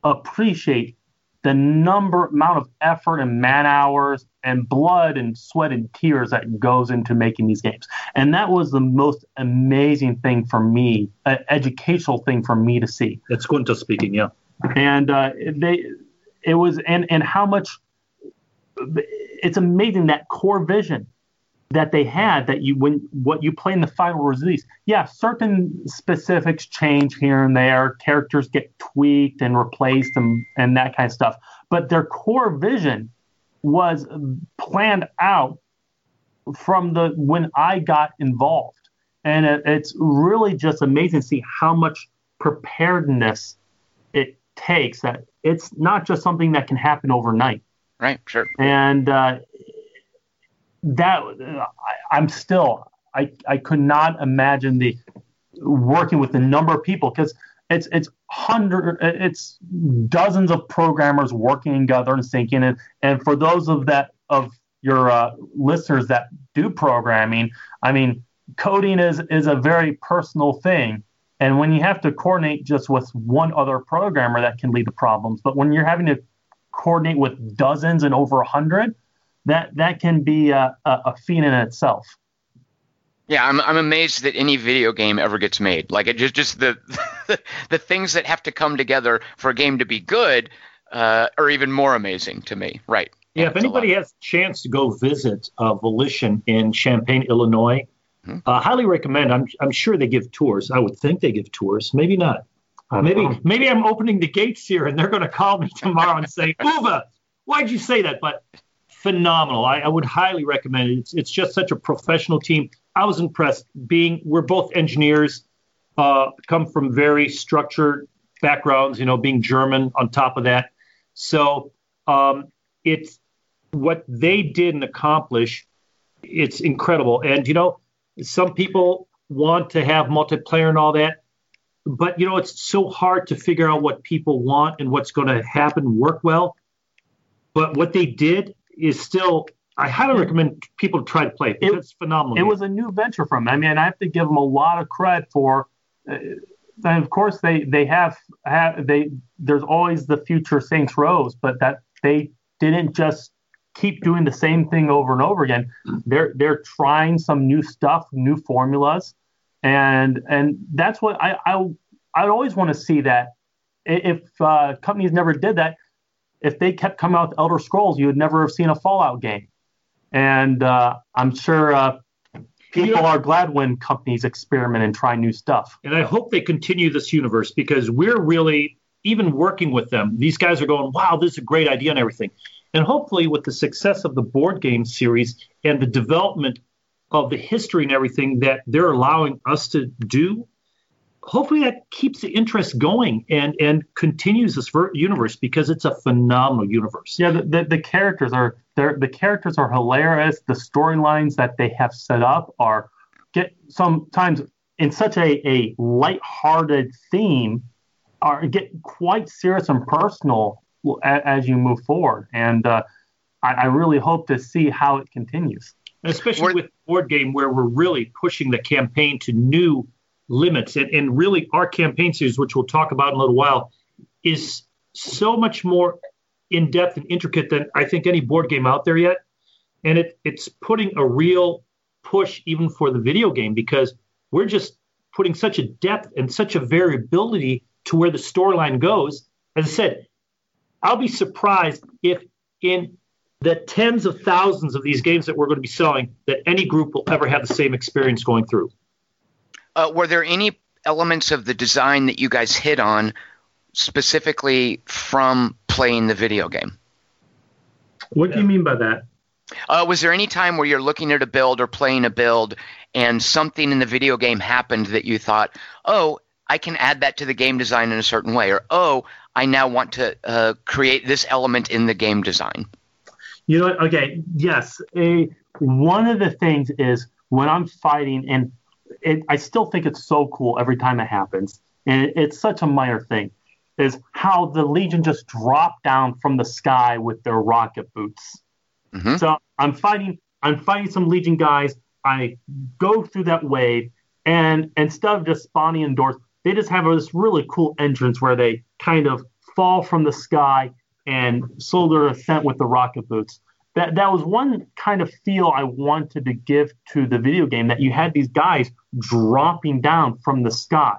C: appreciate the number amount of effort and man hours and blood and sweat and tears that goes into making these games and that was the most amazing thing for me uh, educational thing for me to see
D: It's Quinto speaking, yeah.
C: and uh, they it was and and how much it's amazing that core vision that they had that you when what you play in the final release. Yeah certain specifics change here and there. Characters get tweaked and replaced and and that kind of stuff. But their core vision was planned out from the when i got involved. And it, it's really just amazing to see how much preparedness it takes that it's not just something that can happen overnight.
B: Right, sure.
C: and uh, that I, I'm still I I could not imagine the working with the number of people because it's it's hundred it's dozens of programmers working together and syncing and and for those of that of your uh, listeners that do programming, I mean coding is is a very personal thing. And when you have to coordinate just with one other programmer, that can lead to problems. But when you're having to coordinate with dozens and over a hundred, that that can be a, a, a feat in itself.
B: Yeah, I'm I'm amazed that any video game ever gets made. Like it just just the (laughs) the things that have to come together for a game to be good uh, are even more amazing to me. Right.
D: Yeah, if
B: it's a
D: anybody has a chance to go visit uh, Volition in Champaign, Illinois,
B: Hmm.
D: uh, highly recommend. I'm, I'm sure they give tours. I would think they give tours. Maybe not. Maybe maybe I'm opening the gates here and they're going to call me (laughs) tomorrow and say, Uwe, why'd you say that? But phenomenal. I, I would highly recommend it. It's, it's just such a professional team. I was impressed. Being we're both engineers, uh, come from very structured backgrounds. You know, being German on top of that. So um, it's what they did and accomplish. It's incredible. And you know, some people want to have multiplayer and all that but you know it's so hard to figure out what people want and what's going to happen work well but what they did is still i highly recommend people to try to play it it's phenomenal
C: it
D: game.
C: was a new venture from them. I mean, I have to give them a lot of credit for. Uh, and of course, they they have, have they. There's always the future Saints Row, but that they didn't just keep doing the same thing over and over again. They're they're trying some new stuff, new formulas, and and that's what I I I always want to see that. If uh, companies never did that, if they kept coming out with Elder Scrolls, you would never have seen a Fallout game. And uh, I'm sure uh, people are glad when companies experiment and try new stuff.
D: and i hope they continue this universe because we're really even working with them these guys are going wow this is a great idea and everything and hopefully with the success of the board game series and the development of the history and everything that they're allowing us to do hopefully that keeps the interest going and and continues this ver- universe because it's a phenomenal universe
C: Yeah, the, the, the characters are they're, the characters are hilarious. The storylines that they have set up are get sometimes in such a, a lighthearted theme are get quite serious and personal as, as you move forward. And uh, I, I really hope to see how it continues.
D: Especially
B: We're-
D: with board game where we're really pushing the campaign to new limits and, and really our campaign series which we'll talk about in a little while is so much more in depth and intricate than i think any board game out there yet. And it, it's putting a real push even for the video game because we're just putting such a depth and such a variability to where the storyline goes. As i said i'll be surprised if in the tens of thousands of these games that we're going to be selling that any group will ever have the same experience going through.
B: Uh, were there any elements of the design that you guys hit on specifically from playing the video game?
C: What do you mean by that?
B: Uh, was there any time where you're looking at a build or playing a build and something in the video game happened that you thought, oh, I can add that to the game design in a certain way, or oh, I now want to uh, create this element in the game design?
C: You know, okay, yes. A, one of the things is when I'm fighting, and it, I still think it's so cool every time it happens, and it, it's such a minor thing, is how the Legion just dropped down from the sky with their rocket boots.
B: Mhm.
C: So I'm fighting, I'm fighting some Legion guys. I go through that wave, and instead of just spawning indoors, they just have this really cool entrance where they kind of fall from the sky and slow their ascent with the rocket boots. That that was one kind of feel I wanted to give to the video game that you had these guys dropping down from the sky,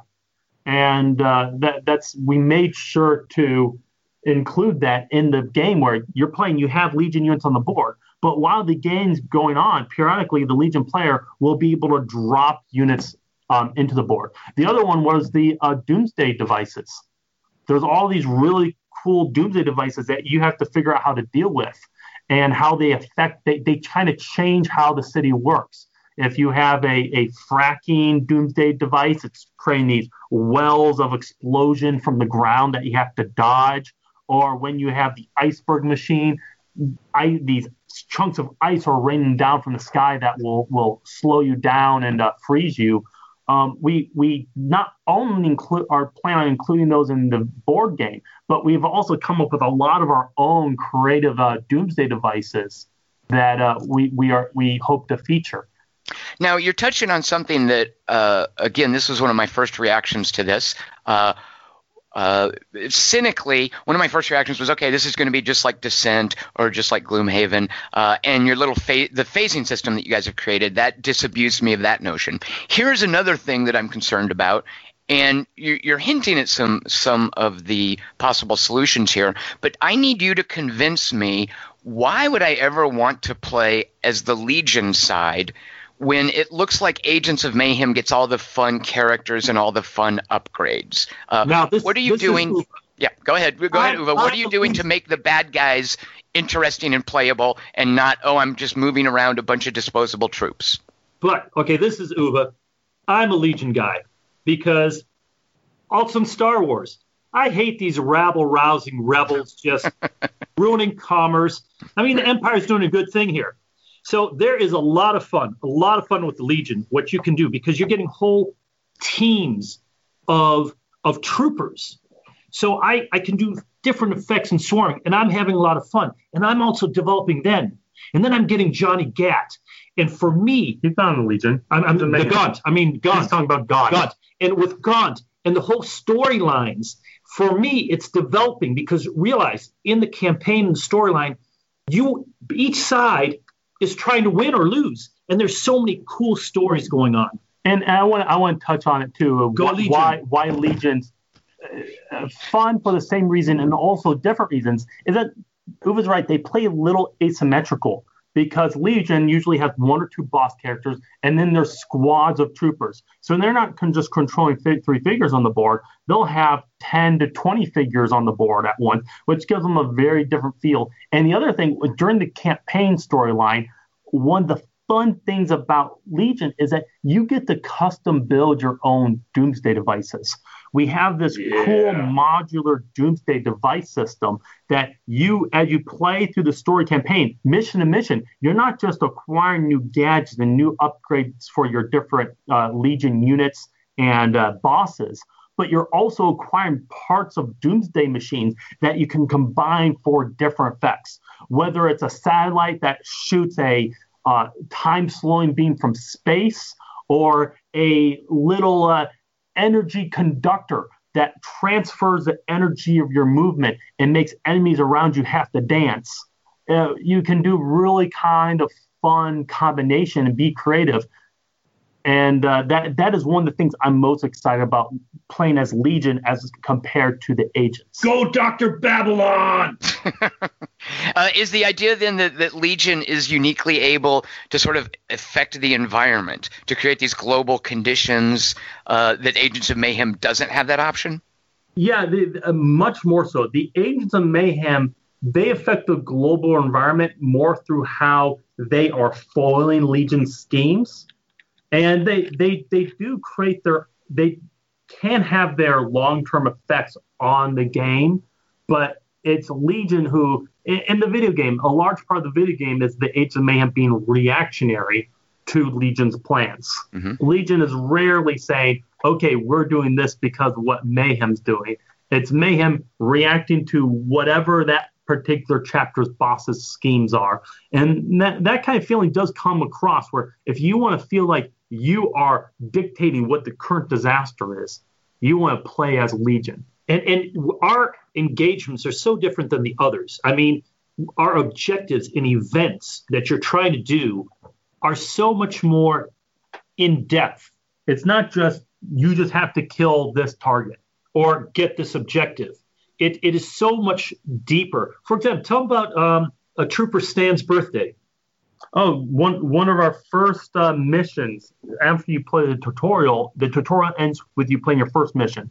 C: and uh, that that's we made sure to include that in the game where you're playing. You have Legion units on the board, but while the game's going on, periodically the Legion player will be able to drop units um, into the board. The other one was the uh, Doomsday devices. There's all these really cool Doomsday devices that you have to figure out how to deal with and how they affect, they, they kind of change how the city works. If you have a, a fracking doomsday device, it's creating these wells of explosion from the ground that you have to dodge. Or when you have the iceberg machine, I, these chunks of ice are raining down from the sky that will, will slow you down and uh, freeze you um, we we not only include are plan on including those in the board game, but we've also come up with a lot of our own creative uh, doomsday devices that uh, we we are we hope to feature.
B: Now you're touching on something that uh, again, this was one of my first reactions to this. Uh, cynically, one of my first reactions was, okay, this is going to be just like Descent or just like Gloomhaven, uh, and your little fa- the phasing system that you guys have created that disabused me of that notion. Here's another thing that I'm concerned about, and you're hinting at some some of the possible solutions here, but I need you to convince me. Why would I ever want to play as the Legion side? When it looks like Agents of Mayhem gets all the fun characters and all the fun upgrades. Uh, now, this, what are you doing? Yeah, go ahead. Go ahead, Uwe. What are you doing to make the bad guys interesting and playable and not, oh, I'm just moving around a bunch of disposable troops?
D: But, okay, this is Uwe. I'm a Legion guy because also Star Wars, I hate these rabble rousing rebels just (laughs) ruining commerce. I mean, the Empire's doing a good thing here. So there is a lot of fun, a lot of fun with the Legion, what you can do because you're getting whole teams of of troopers. So I, I can do different effects in swarming, and I'm having a lot of fun. And I'm also developing then. And then I'm getting Johnny Gat. And for me,
C: he's not in the Legion.
D: I'm, I'm the Gaunt. I mean Gaunt.
C: He's talking about Gaunt.
D: Gaunt. And with Gaunt and the whole storylines, for me, it's developing because realize in the campaign and storyline, you each side is trying to win or lose. And there's so many cool stories going on.
C: And, I want I want to touch on it too.
D: Go
C: why,
D: Legion.
C: Why why Legions uh, fun for the same reason and also different reasons is that Uwe's right. They play a little asymmetrical because Legion usually has one or two boss characters, and then there's squads of troopers. So they're not con- just controlling three figures on the board. They'll have 10 to 20 figures on the board at once, which gives them a very different feel. And the other thing, during the campaign storyline, one of the fun things about Legion is that you get to custom build your own Doomsday devices. We have this yeah. cool modular Doomsday device system that you, as you play through the story campaign, mission to mission, you're not just acquiring new gadgets and new upgrades for your different uh, Legion units and uh, bosses, but you're also acquiring parts of Doomsday machines that you can combine for different effects. Whether it's a satellite that shoots a uh, time slowing beam from space or a little uh, energy conductor that transfers the energy of your movement and makes enemies around you have to dance. Uh, you can do really kind of fun combination and be creative. And uh, that that is one of the things I'm most excited about playing as Legion as compared to the agents.
D: Go, Doctor Babylon! (laughs) (laughs)
B: uh, is the idea then that, that Legion is uniquely able to sort of affect the environment to create these global conditions uh, that Agents of Mayhem doesn't have that option?
C: Yeah, the, uh, much more so. The Agents of Mayhem they affect the global environment more through how they are foiling Legion schemes, and they they they do create their they can have their long term effects on the game, but it's Legion who, in, the video game, a large part of the video game is the Agents of Mayhem being reactionary to Legion's plans. Mm-hmm. Legion is rarely saying, okay, we're doing this because of what Mayhem's doing. It's Mayhem reacting to whatever that particular chapter's boss's schemes are. And that, that kind of feeling does come across where if you want to feel like you are dictating what the current disaster is, you want to play as Legion.
D: and and our engagements are so different than the others. I mean, our objectives and events that you're trying to do are so much more in depth.
C: It's not just you just have to kill this target
D: or get this objective. It, it is so much deeper. For example, tell about um, a trooper Stan's birthday.
C: Oh, one one of our first uh, missions after you play the tutorial, the tutorial ends with you playing your first mission,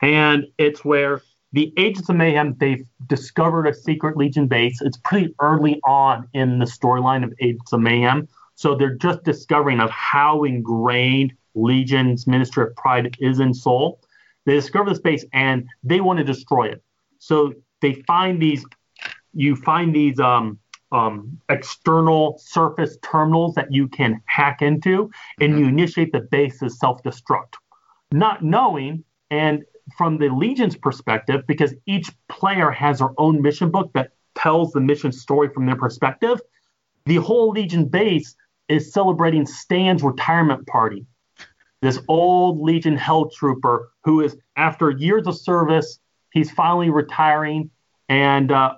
C: and it's where the Agents of Mayhem they've discovered a secret Legion base. It's pretty early on in the storyline of Agents of Mayhem, so they're just discovering of how ingrained Legion's Ministry of Pride is in Seoul. They discover this base and they want to destroy it. So they find these, you find these um, um, external surface terminals that you can hack into, and you initiate the base's self destruct. Not knowing, and from the Legion's perspective, because each player has their own mission book that tells the mission story from their perspective, the whole Legion base is celebrating Stan's retirement party. This old Legion Hell Trooper who is, after years of service, he's finally retiring, and uh,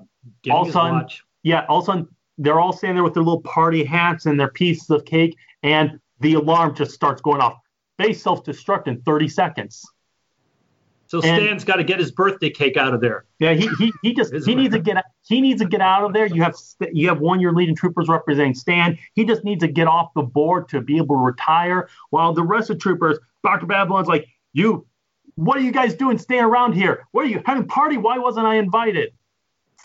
C: all of a sudden, watch. Yeah, all of a sudden they're all standing there with their little party hats and their pieces of cake, and the alarm just starts going off. They self-destruct in 30 seconds.
D: So Stan's got to get his birthday cake out of there.
C: Yeah, he he, he just he needs to get he needs to get out of there. You have you have one year leading troopers representing Stan. He just needs to get off the board to be able to retire. While the rest of troopers, Doctor Babylon's like, you, what are you guys doing staying around here? What are you having a party? Why wasn't I invited?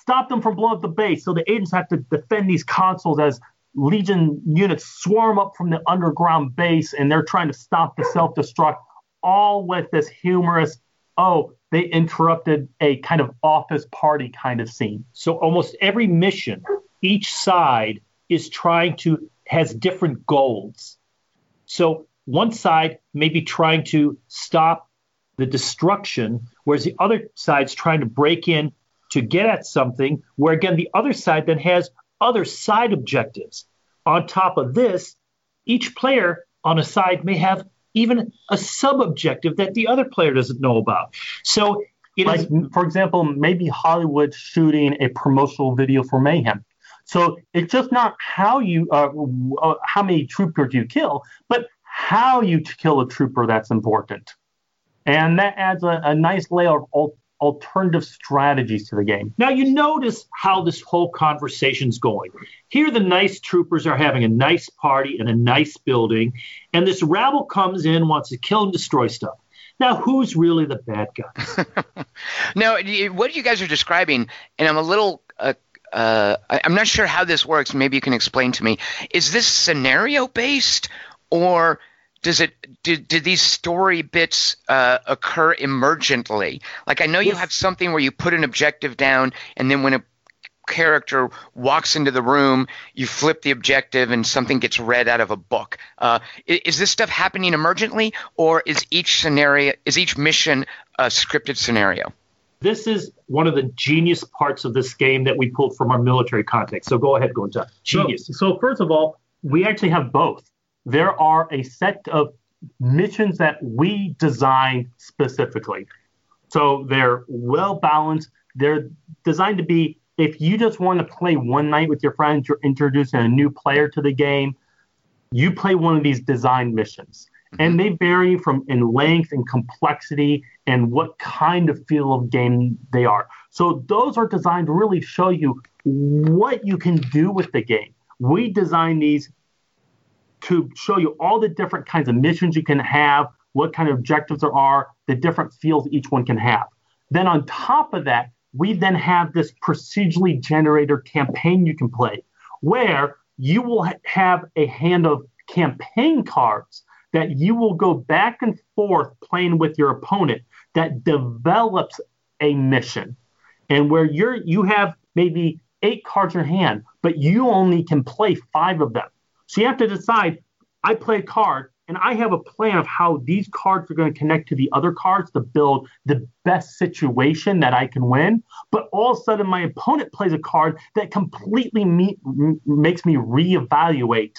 C: Stop them from blowing up the base. So the agents have to defend these consoles as Legion units swarm up from the underground base and they're trying to stop the self destruct, all with this humorous oh, they interrupted a kind of office party kind of scene.
D: So almost every mission, each side is trying to has different goals. So one side may be trying to stop the destruction, whereas the other side's trying to break in to get at something, where again the other side then has other side objectives. On top of this, each player on a side may have even a sub objective that the other player doesn't know about. So
C: it like, is, for example, maybe Hollywood shooting a promotional video for Mayhem. So it's just not how you, uh, uh, how many troopers you kill, but how you kill a trooper that's important. And that adds a, a nice layer of alternative strategies to the game.
D: Now you notice how this whole conversation's going. Here the nice troopers are having a nice party in a nice building, and this rabble comes in, wants to kill and destroy stuff. Now, who's really the bad guy? (laughs)
B: now, what you guys are describing, and I'm a little uh, uh, I'm not sure how this works. Maybe you can explain to me. Is this scenario based, or does it did, did these story bits uh, occur emergently? Like i know you have something where you put an objective down and then when a character walks into the room you flip the objective and something gets read out of a book. Uh, is this stuff happening emergently or is each scenario is each mission a scripted scenario?
D: This is one of the genius parts of this game that we pulled from our military context. So go ahead Gunter. genius.
C: so, so first of all we actually have both there are a set of missions that we design specifically. So they're well balanced. They're designed to be if you just want to play one night with your friends, you're introducing a new player to the game, you play one of these design missions. Mm-hmm. And they vary from in length and complexity and what kind of feel of game they are. So those are designed to really show you what you can do with the game. We design these to show you all the different kinds of missions you can have, what kind of objectives there are, the different fields each one can have. Then on top of that, we then have this procedurally generated campaign you can play where you will ha- have a hand of campaign cards that you will go back and forth playing with your opponent that develops a mission and where you're you have maybe eight cards in your hand but you only can play five of them so you have to decide I play a card and I have a plan of how these cards are going to connect to the other cards to build the best situation that I can win. But all of a sudden, my opponent plays a card that completely me- makes me reevaluate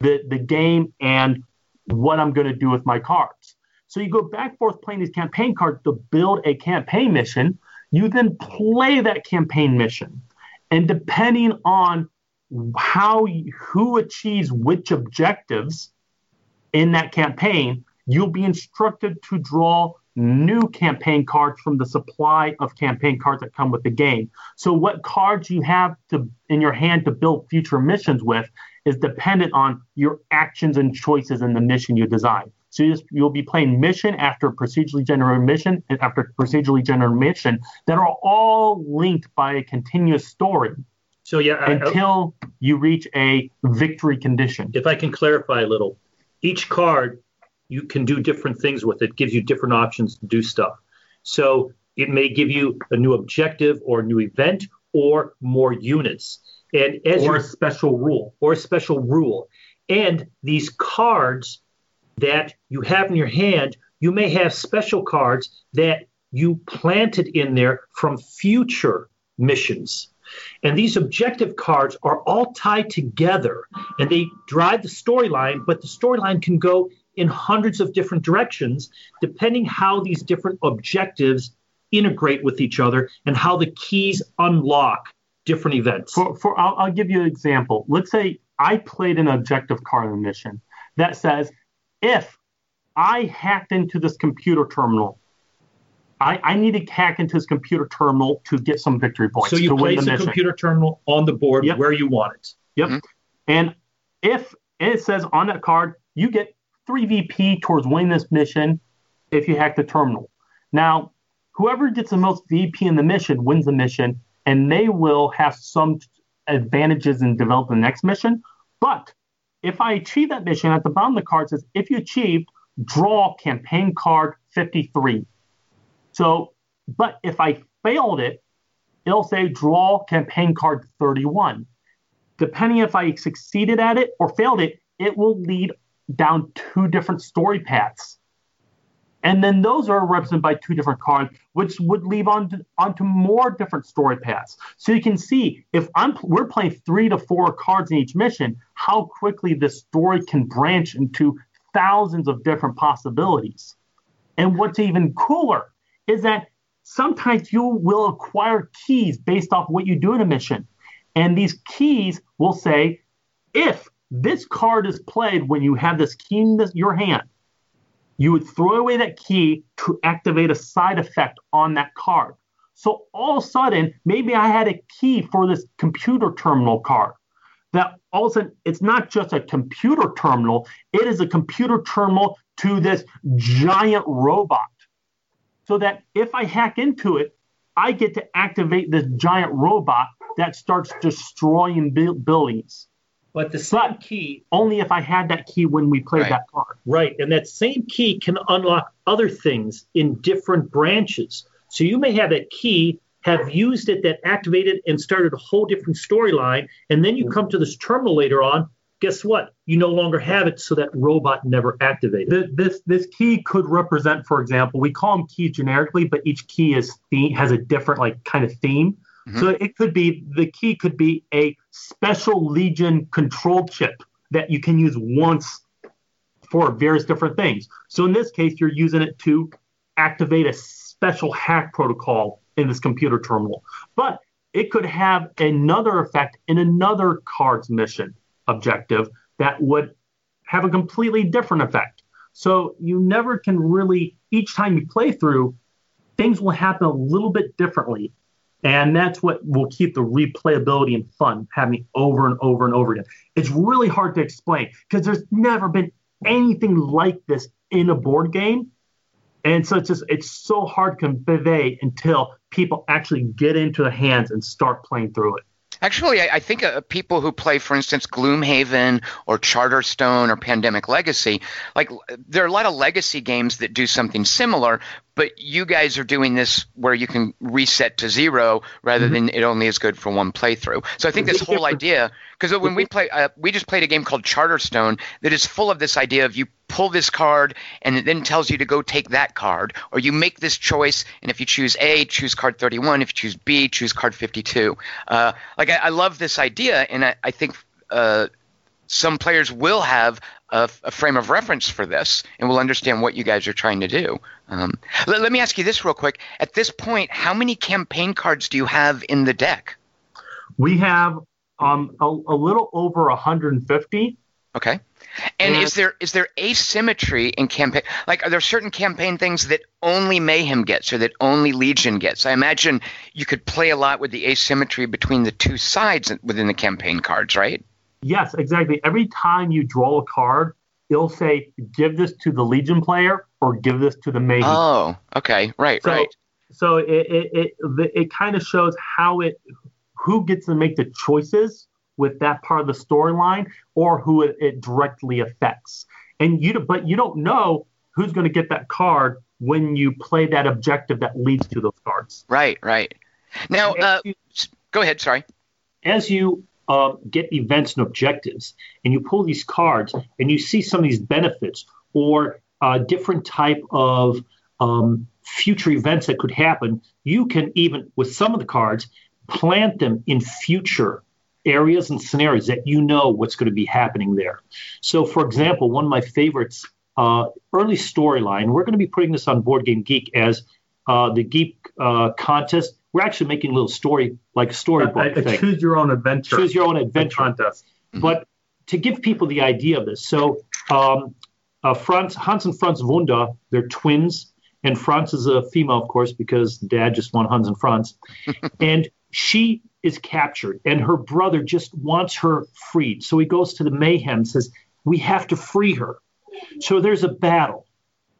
C: the, the game and what I'm going to do with my cards. So you go back forth playing these campaign cards to build a campaign mission. You then play that campaign mission. And depending on how who achieves which objectives in that campaign, you'll be instructed to draw new campaign cards from the supply of campaign cards that come with the game. So what cards you have to in your hand to build future missions with is dependent on your actions and choices in the mission you design. So you will be playing mission after procedurally generated mission and after procedurally generated mission that are all linked by a continuous story.
D: So yeah,
C: until I, you reach a victory condition.
D: If I can clarify a little, each card you can do different things with it, gives you different options to do stuff. So it may give you a new objective or a new event or more units. And as
C: or a special rule.
D: Or a special rule. And these cards that you have in your hand, you may have special cards that you planted in there from future missions. And these objective cards are all tied together and they drive the storyline, but the storyline can go in hundreds of different directions, depending how these different objectives integrate with each other and how the keys unlock different events.
C: For, for I'll, I'll give you an example. Let's say I played an objective card in the mission that says, if I hacked into this computer terminal, I, I need to hack into this computer terminal to get some victory points.
D: So you place the, the computer terminal on the board
C: yep.
D: where you want it.
C: Yep. Mm-hmm. And if and it says on that card, you get three VP towards winning this mission if you hack the terminal. Now, whoever gets the most VP in the mission wins the mission, and they will have some advantages in developing the next mission. But if I achieve that mission, at the bottom of the card says, if you achieved, draw campaign card 53. So, but if I failed it, it'll say draw campaign card 31. Depending if I succeeded at it or failed it, it will lead down two different story paths. And then those are represented by two different cards, which would lead on to, onto more different story paths. So you can see if I'm we're playing three to four cards in each mission, how quickly this story can branch into thousands of different possibilities. And what's even cooler is that sometimes you will acquire keys based off what you do in a mission. And these keys will say, if this card is played when you have this key in this, your hand. You would throw away that key to activate a side effect on that card. So all of a sudden, maybe I had a key for this computer terminal card. That all of a sudden, it's not just a computer terminal, it is a computer terminal to this giant robot. So that if I hack into it, I get to activate this giant robot that starts destroying buildings.
D: But the same but key
C: only if I had that key when we played right. that card.
D: Right, and that same key can unlock other things in different branches. So you may have that key, have used it, that activated and started a whole different storyline, and then you mm-hmm. come to this terminal later on. Guess what? You no longer have it, so that robot never activated.
C: This this key could represent, for example, we call them keys generically, but each key is theme, has a different like kind of theme. Mm-hmm. So it could be the key could be a special Legion control chip that you can use once for various different things. So in this case, you're using it to activate a special hack protocol in this computer terminal. But it could have another effect in another card's mission objective that would have a completely different effect. So you never can really, each time you play through, things will happen a little bit differently and that's what will keep the replayability and fun happening over and over and over again. It's really hard to explain because there's never been anything like this in a board game. And so it's just it's so hard to convey until people actually get into the hands and start playing through it.
B: Actually, I, I think uh, people who play, for instance, Gloomhaven or Charterstone or Pandemic Legacy, like there are a lot of legacy games that do something similar, but you guys are doing this where you can reset to zero rather mm-hmm. than it only is good for one playthrough. So I think this whole idea, because when we play, uh, we just played a game called Charterstone that is full of this idea of you pull this card and it then tells you to go take that card, or you make this choice, and if you choose A, choose card 31. If you choose B, choose card 52. Uh, like I, I, love this idea, and I, I think. Uh, some players will have a, a, frame of reference for this and will understand what you guys are trying to do. Um, let, let, me ask you this real quick. At this point, how many campaign cards do you have in the deck?
C: We have um, a, a little over 150.
B: Okay. And, and is there is there asymmetry in campaign? Like, are there certain campaign things that only Mayhem gets or that only Legion gets? I imagine you could play a lot with the asymmetry between the two sides within the campaign cards, right?
C: Yes, exactly. Every time you draw a card, it'll say give this to the Legion player or give this to the Mayhem.
B: Oh, okay, right,
C: so,
B: right.
C: So it it it, it kind of shows how it who gets to make the choices with that part of the storyline or who it, it directly affects. And you but you don't know who's going to get that card when you play that objective that leads to those cards.
B: Right, right. Now, uh, you, go ahead. Sorry.
D: As you uh, get events and objectives, and you pull these cards, and you see some of these benefits or uh, different type of um, future events that could happen, you can even with some of the cards plant them in future areas and scenarios that you know what's going to be happening there. So, for example, one of my favorites, uh, early storyline, we're going to be putting this on Board Game Geek as uh, the Geek uh, contest. We're actually making a little story, like storybook
C: a, a
D: thing.
C: Choose your own adventure.
D: Choose your own adventure
C: contest.
D: Mm-hmm. But to give people the idea of this, so um, uh, Franz, Hans and Franz Wunder, they're twins, and Franz is a female, of course, because dad just won Hans and Franz. (laughs) and she is captured and her brother just wants her freed. So he goes to the mayhem and says, We have to free her. So there's a battle.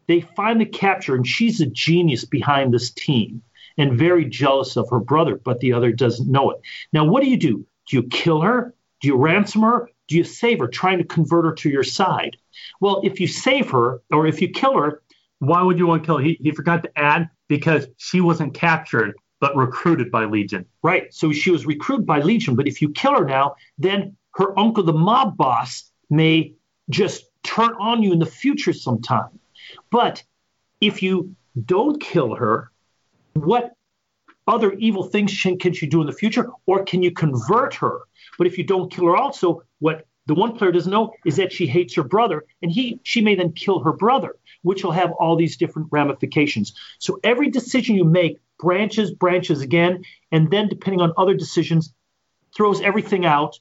D: They finally capture and she's a genius behind this team and very jealous of her brother, but the other doesn't know it. Now, what do you do? Do you kill her? Do you ransom her? Do you save her, trying to convert her to your side? Well, if you save her or if you kill her,
C: why would you want to kill her? He, he forgot to add because she wasn't captured but recruited by Legion.
D: Right. So she was recruited by Legion, but if you kill her now, then her uncle, the mob boss, may just turn on you in the future sometime. But if you don't kill her, what other evil things can she do in the future? Or can you convert her? But if you don't kill her, also, what the one player doesn't know is that she hates her brother, and he she may then kill her brother, which will have all these different ramifications. So every decision you make branches, branches again, and then depending on other decisions, throws everything out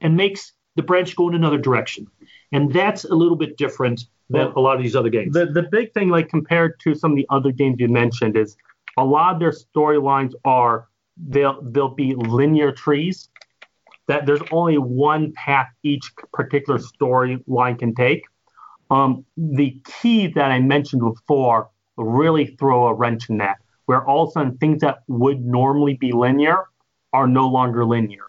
D: and makes the branch go in another direction. And that's a little bit different than well, a lot of these other games.
C: The the big thing, like compared to some of the other games you mentioned, is a lot of their storylines are they'll they'll be linear trees. That there's only one path each particular storyline can take. Um, the key that I mentioned before really throw a wrench in that where all of a sudden things that would normally be linear are no longer linear.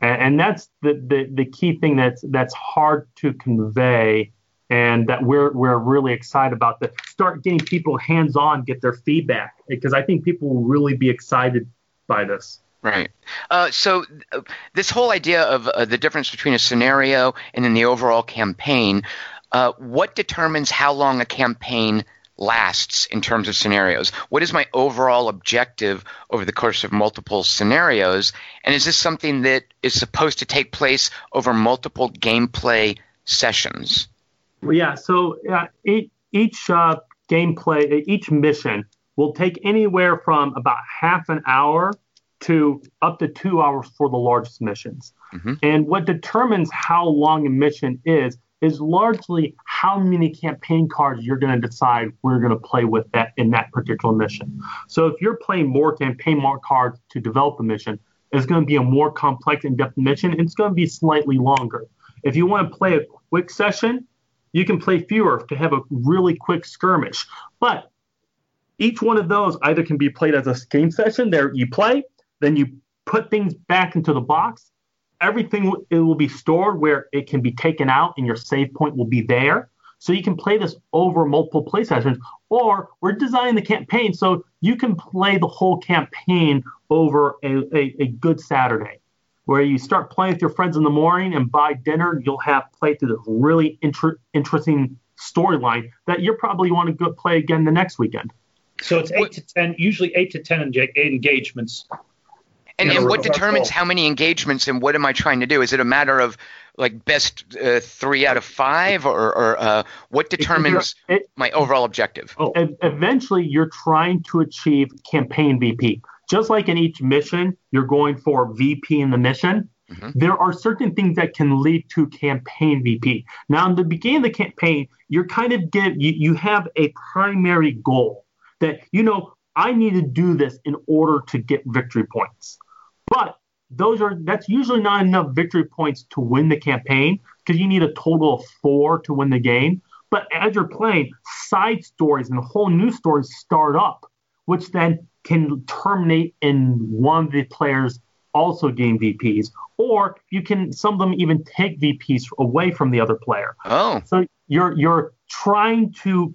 C: And, and that's the, the, the key thing that's that's hard to convey and that we're we're really excited about to start getting people hands on, get their feedback because I think people will really be excited by this.
B: Right. Uh, so uh, this whole idea of uh, the difference between a scenario and then the overall campaign, uh, what determines how long a campaign lasts in terms of scenarios? What is my overall objective over the course of multiple scenarios? And is this something that is supposed to take place over multiple gameplay sessions?
C: Well, yeah, so each, each uh, gameplay, each mission will take anywhere from about half an hour to up to two hours for the largest missions. Mm-hmm. And what determines how long a mission is is largely how many campaign cards you're going to decide we're going to play with that in that particular mission. So if you're playing more campaign mark cards to develop a mission, it's going to be a more complex in-depth mission. and It's going to be slightly longer. If you want to play a quick session, you can play fewer to have a really quick skirmish. But each one of those either can be played as a game session. There you play, then you put things back into the box, everything it will be stored where it can be taken out and your save point will be there. So you can play this over multiple play sessions, or we're designing the campaign so you can play the whole campaign over a, a, a good Saturday, where you start playing with your friends in the morning, and by dinner you'll have played through this really inter- interesting storyline that you probably want to go play again the next weekend.
D: So it's eight to ten, usually eight to ten engagements
B: And, and what determines how many engagements and what am I trying to do? Is it a matter of like best uh, three out of five, or, or uh, what determines
C: It-
B: my overall objective?
D: Oh,
C: eventually you're trying to achieve campaign VP. Just like in each mission, you're going for VP in the mission.
B: Mhm.
C: There are certain things that can lead to campaign VP. Now, in the beginning of the campaign, you're kind of get you, you have a primary goal that you know I need to do this in order to get victory points. But those are that's usually not enough victory points to win the campaign because you need a total of four to win the game. But as you're playing, side stories and whole new stories start up, which then can terminate in one of the players also gain VPs, or you can some of them even take VPs away from the other player.
B: Oh,
C: So you're you're trying to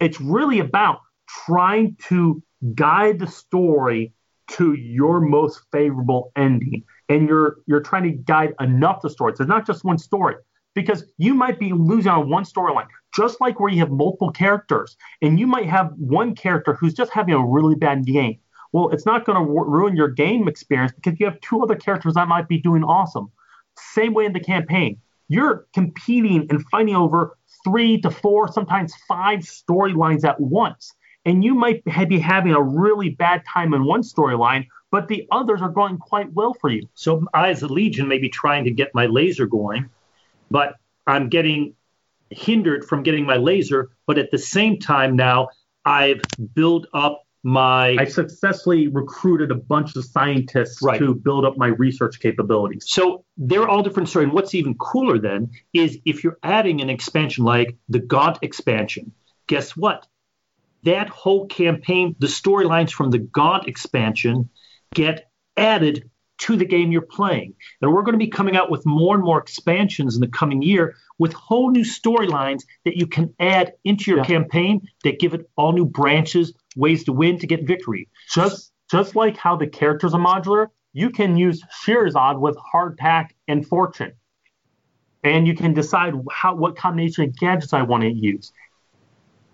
C: it's really about trying to guide the story to your most favorable ending. And you're you're trying to guide enough the story. So it's not just one story. Because you might be losing on one storyline, just like where you have multiple characters, and you might have one character who's just having a really bad game. Well, it's not going to w- ruin your game experience because you have two other characters that might be doing awesome. Same way in the campaign you're competing and fighting over three to four, sometimes five storylines at once. And you might be having a really bad time in one storyline, but the others are going quite well for you.
D: So I, as a legion, may be trying to get my laser going, but I'm getting hindered from getting my laser. But at the same time, now I've built up my.
C: I successfully recruited a bunch of scientists
D: Right.
C: to build up my research capabilities.
D: so they're all different stories. And what's even cooler then is if you're adding an expansion like the Gaunt expansion, guess what? That whole campaign, the storylines from the Gaunt expansion get added to the game you're playing. And we're going to be coming out with more and more expansions in the coming year with whole new storylines that you can add into your
C: Yeah.
D: campaign that give it all new branches, ways to win to get victory.
C: Just just like how the characters are modular, you can use Scheherazade with hardtack and fortune. And you can decide how what combination of gadgets I want to use.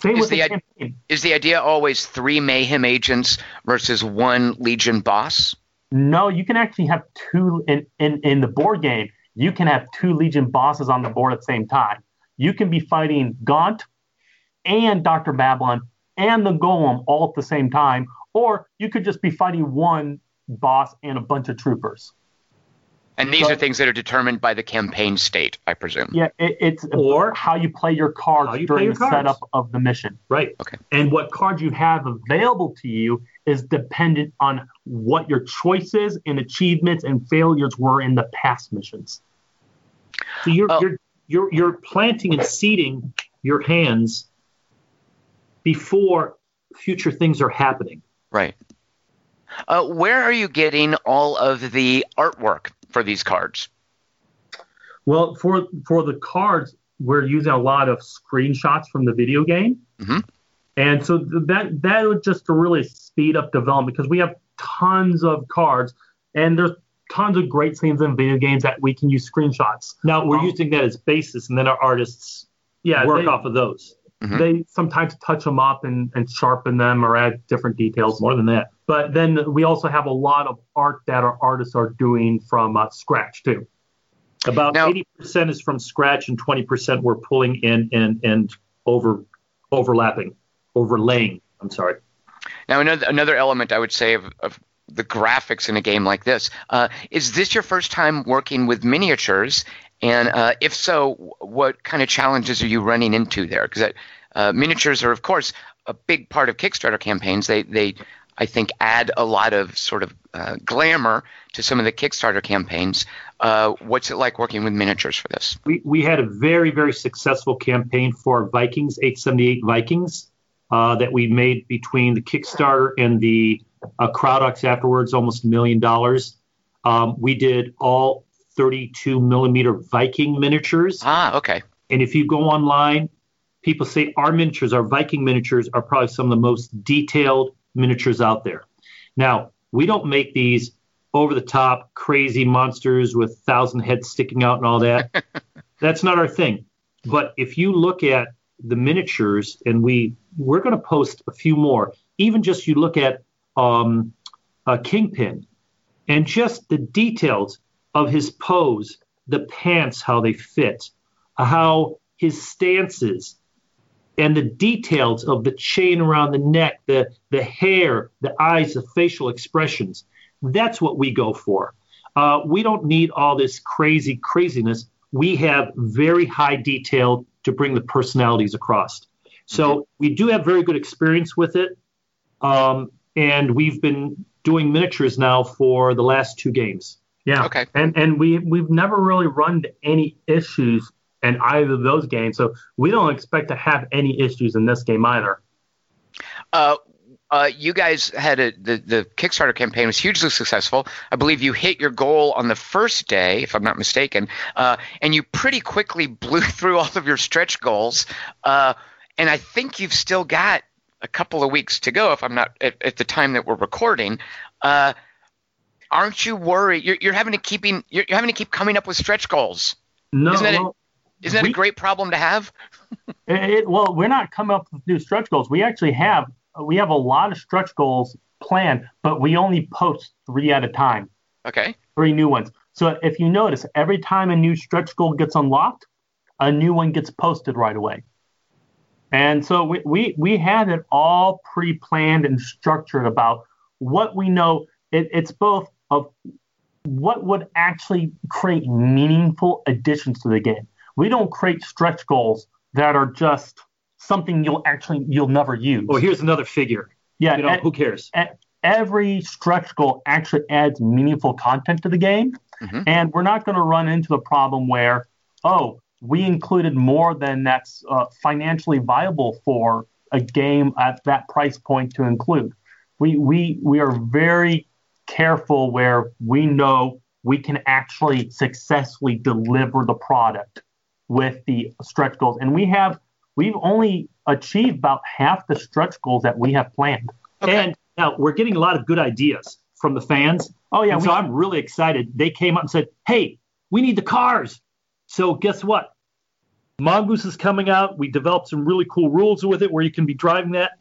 B: Is
C: the,
B: the is the idea always three mayhem agents versus one legion boss?
C: No, you can actually have two in, in, in the board game. You can have two Legion bosses on the board at the same time. You can be fighting Gaunt and Dr. Babylon and the Golem all at the same time, or you could just be fighting one boss and a bunch of troopers.
B: And these
C: So-
B: are things that are determined by the campaign state, I presume.
C: Yeah, it, it's
D: Or-
C: how you play your cards
D: you
C: during
D: your
C: the
D: cards.
C: setup of the mission.
D: Right. Okay.
C: And what cards you have available to you is dependent on what your choices and achievements and failures were in the past missions.
D: So you're
B: Oh.
D: you're you're you're planting and seeding your hands before future things are happening.
B: Right. Uh, where are you getting all of the artwork for these cards?
C: Well, for for the cards, we're using a lot of screenshots from the video game,
B: Mhm.
C: and so that that would just to really speed up development because we have tons of cards, and there's tons of great scenes in video games that we can use screenshots.
D: Now we're
C: Um,
D: using that as basis, and then our artists
C: Yeah,
D: work
C: they,
D: off of those.
B: Mhm.
C: they sometimes touch them up and, and sharpen them or add different details.
D: More than that.
C: But then we also have a lot of art that our artists are doing from uh, scratch too.
D: About
B: Now-
D: eighty percent is from scratch, and twenty percent we're pulling in and and over overlapping, overlaying. I'm sorry.
B: Now, another another element I would say of, of the graphics in a game like this uh, is this your first time working with miniatures? And uh, if so, what kind of challenges are you running into there? Because uh, miniatures are, of course, a big part of Kickstarter campaigns. They they I think add a lot of sort of uh, glamour to some of the Kickstarter campaigns. Uh, what's it like working with miniatures for this?
D: We we had a very very successful campaign for Vikings 878 Vikings uh, that we made between the Kickstarter and the uh, Crowdox afterwards, almost a million dollars. Um, we did all 32 millimeter Viking miniatures.
B: Ah, okay.
D: And if you go online, people say our miniatures, our Viking miniatures, are probably some of the most detailed miniatures out there. Now, we don't make these over the top, crazy monsters with thousand heads sticking out and all that. (laughs) That's not our thing. But if you look at the miniatures, and we we're going to post a few more. Even just you look at um, uh, Kingpin. and just the details of his pose, the pants, how they fit, how his stances, and the details of the chain around the neck, the, the hair, the eyes, the facial expressions. That's what we go for. Uh, we don't need all this crazy craziness. We have very high detail to bring the personalities across. So we do have very good experience with it. Um, and we've been doing miniatures now for the last two games.
C: Yeah.
B: Okay.
C: And and we we've never really run into any issues in either of those games, so we don't expect to have any issues in this game either.
B: Uh, uh, you guys had a, the the Kickstarter campaign was hugely successful. I believe you hit your goal on the first day, if I'm not mistaken, uh, and you pretty quickly (laughs) blew through all of your stretch goals. Uh, and I think you've still got a couple of weeks to go, if I'm not at, at the time that we're recording. Uh, aren't you worried? You're, you're having to keeping you're, you're having to keep coming up with stretch goals.
C: No, well,
B: Isn't that
C: We-
B: a great problem to have? (laughs)
C: it, it- well, we're not coming up with new stretch goals. We actually have we have a lot of stretch goals planned, but we only post three at a time,
B: Okay.
C: three new ones. So if you notice, every time a new stretch goal gets unlocked, a new one gets posted right away. And so we, we, we had it all pre-planned and structured about what we know. It, it's both of what would actually create meaningful additions to the game. We don't create stretch goals that are just something you'll actually you'll never use.
D: Oh, here's another figure.
C: yeah,
D: You know,
C: e-
D: who cares?
C: e- every stretch goal actually adds meaningful content to the game,
B: Mhm.
C: and we're not going to run into the problem where oh we included more than that's uh, financially viable for a game at that price point to include. We we we are very careful where we know we can actually successfully deliver the product with the stretch goals, and we have we've only achieved about half the stretch goals that we have planned.
B: Okay.
D: And now we're getting a lot of good ideas from the fans.
C: Oh yeah, we,
D: so I'm really excited. They came up and said, "Hey, we need the cars." So guess what? Mongoose is coming out. We developed some really cool rules with it where you can be driving that,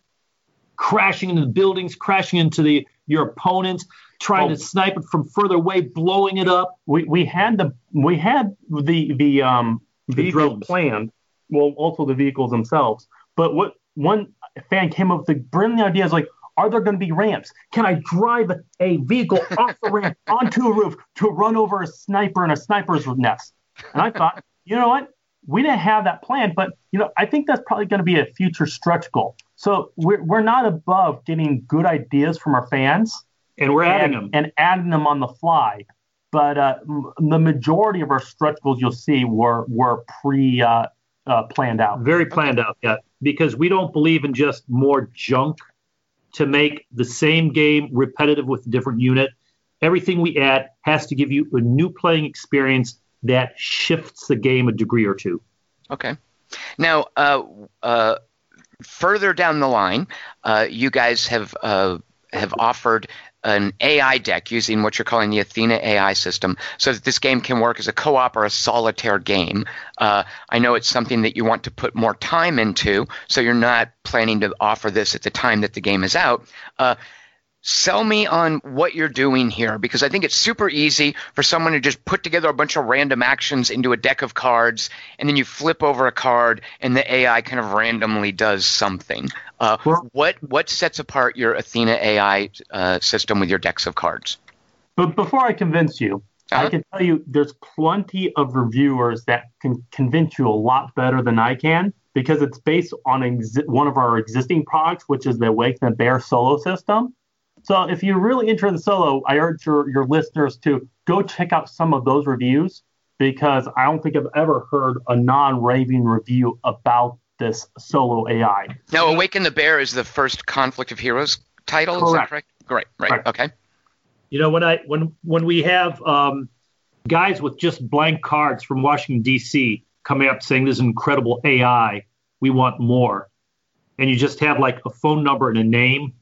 D: crashing into the buildings, crashing into the your opponents, trying
C: Oh.
D: to snipe it from further away, blowing it up.
C: we, we had the we had the the um vehicles
D: drones.
C: planned. Well, also the vehicles themselves. But what one fan came up with the brilliant idea is like, are there going to be ramps? Can I drive a vehicle (laughs) off the ramp onto a roof to run over a sniper in a sniper's nest? And I thought, (laughs) you know what? We didn't have that planned, but you know, I think that's probably going to be a future stretch goal. So we're we're not above getting good ideas from our fans
D: And we're adding
C: and,
D: them.
C: and adding them on the fly. But uh, m- the majority of our stretch goals you'll see were were pre uh, uh, planned out.
D: Very planned out, yeah. Because we don't believe in just more junk to make the same game repetitive with a different unit. Everything we add has to give you a new playing experience that shifts the game a degree or two.
B: Okay. Now, uh, uh, further down the line, uh, you guys have uh, have offered an AI deck using what you're calling the Athena AI system, so that this game can work as a co-op or a solitaire game. Uh, I know it's something that you want to put more time into, so you're not planning to offer this at the time that the game is out. Uh, sell me on what you're doing here because I think it's super easy for someone to just put together a bunch of random actions into a deck of cards and then you flip over a card and the AI kind of randomly does something. Uh,
C: Well-
B: what what sets apart your Athena AI uh, system with your decks of cards?
C: But before I convince you,
B: Uh-huh.
C: I can tell you there's plenty of reviewers that can convince you a lot better than I can because it's based on exi- one of our existing products, which is the Wake the Bear solo system. So if you're really interested in solo, I urge your, your listeners to go check out some of those reviews because I don't think I've ever heard a non-raving review about this solo AI.
B: Now, Awaken the Bear is the first Conflict of Heroes title. Is that
C: Correct.
B: correct? Great. Right.
C: Correct.
B: Okay.
D: You know, when I when when we have um, guys with just blank cards from Washington D.C. coming up saying this is incredible AI, we want more, and you just have like a phone number and a name,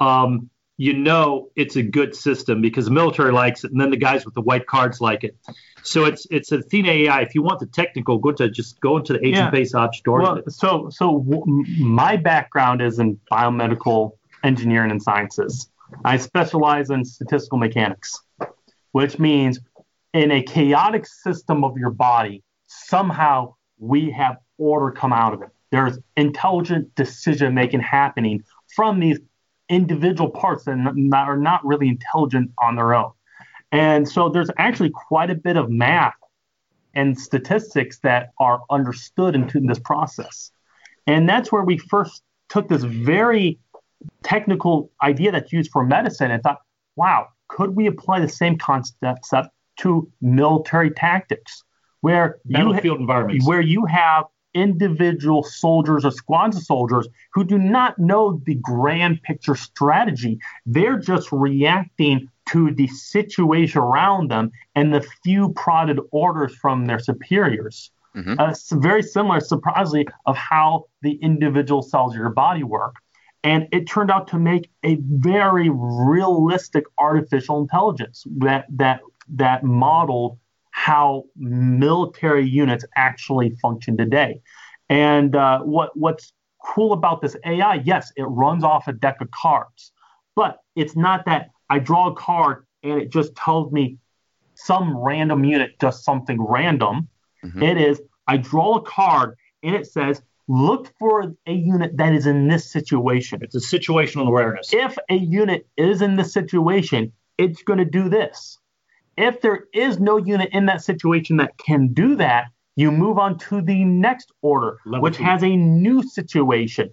D: um, you know it's a good system because the military likes it, and then the guys with the white cards like it. So it's it's Athena AI. If you want the technical, go to just go into the agent
C: Yeah.
D: base ops store.
C: Well, so so w- my background is in biomedical engineering and sciences. I specialize in statistical mechanics, which means in a chaotic system of your body, somehow we have order come out of it. There's intelligent decision making happening from these individual parts that are not really intelligent on their own. And so there's actually quite a bit of math and statistics that are understood into this process. And that's where we first took this very technical idea that's used for medicine and thought, wow, could we apply the same concept to military tactics? Where
D: battlefield ha- environments,
C: where you have individual soldiers or squads of soldiers who do not know the grand picture strategy. They're just reacting to the situation around them and the few prodded orders from their superiors. Mm-hmm. Uh, it's very similar, surprisingly, of how the individual cells of your body work. And it turned out to make a very realistic artificial intelligence that that that modeled how military units actually function today. And uh, what what's cool about this AI? Yes, it runs off a deck of cards, but it's not that I draw a card and it just tells me some random unit does something random. Mm-hmm. It is I draw a card and it says look for a unit that is in this situation.
D: It's a situational awareness.
C: If a unit is in this situation, it's going to do this. If there is no unit in that situation that can do that, you move on to the next order, Level which two. has a new situation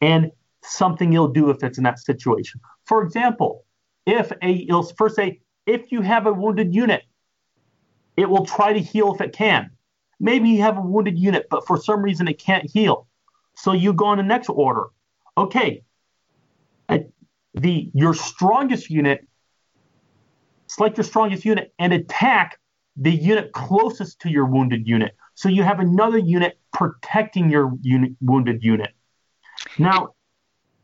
C: and something you'll do if it's in that situation. For example, if a it'll first say if you have a wounded unit, it will try to heal if it can. Maybe you have a wounded unit, but for some reason it can't heal. So you go on the next order. Okay, the your strongest unit, select your strongest unit and attack the unit closest to your wounded unit. So you have another unit protecting your unit, wounded unit. Now,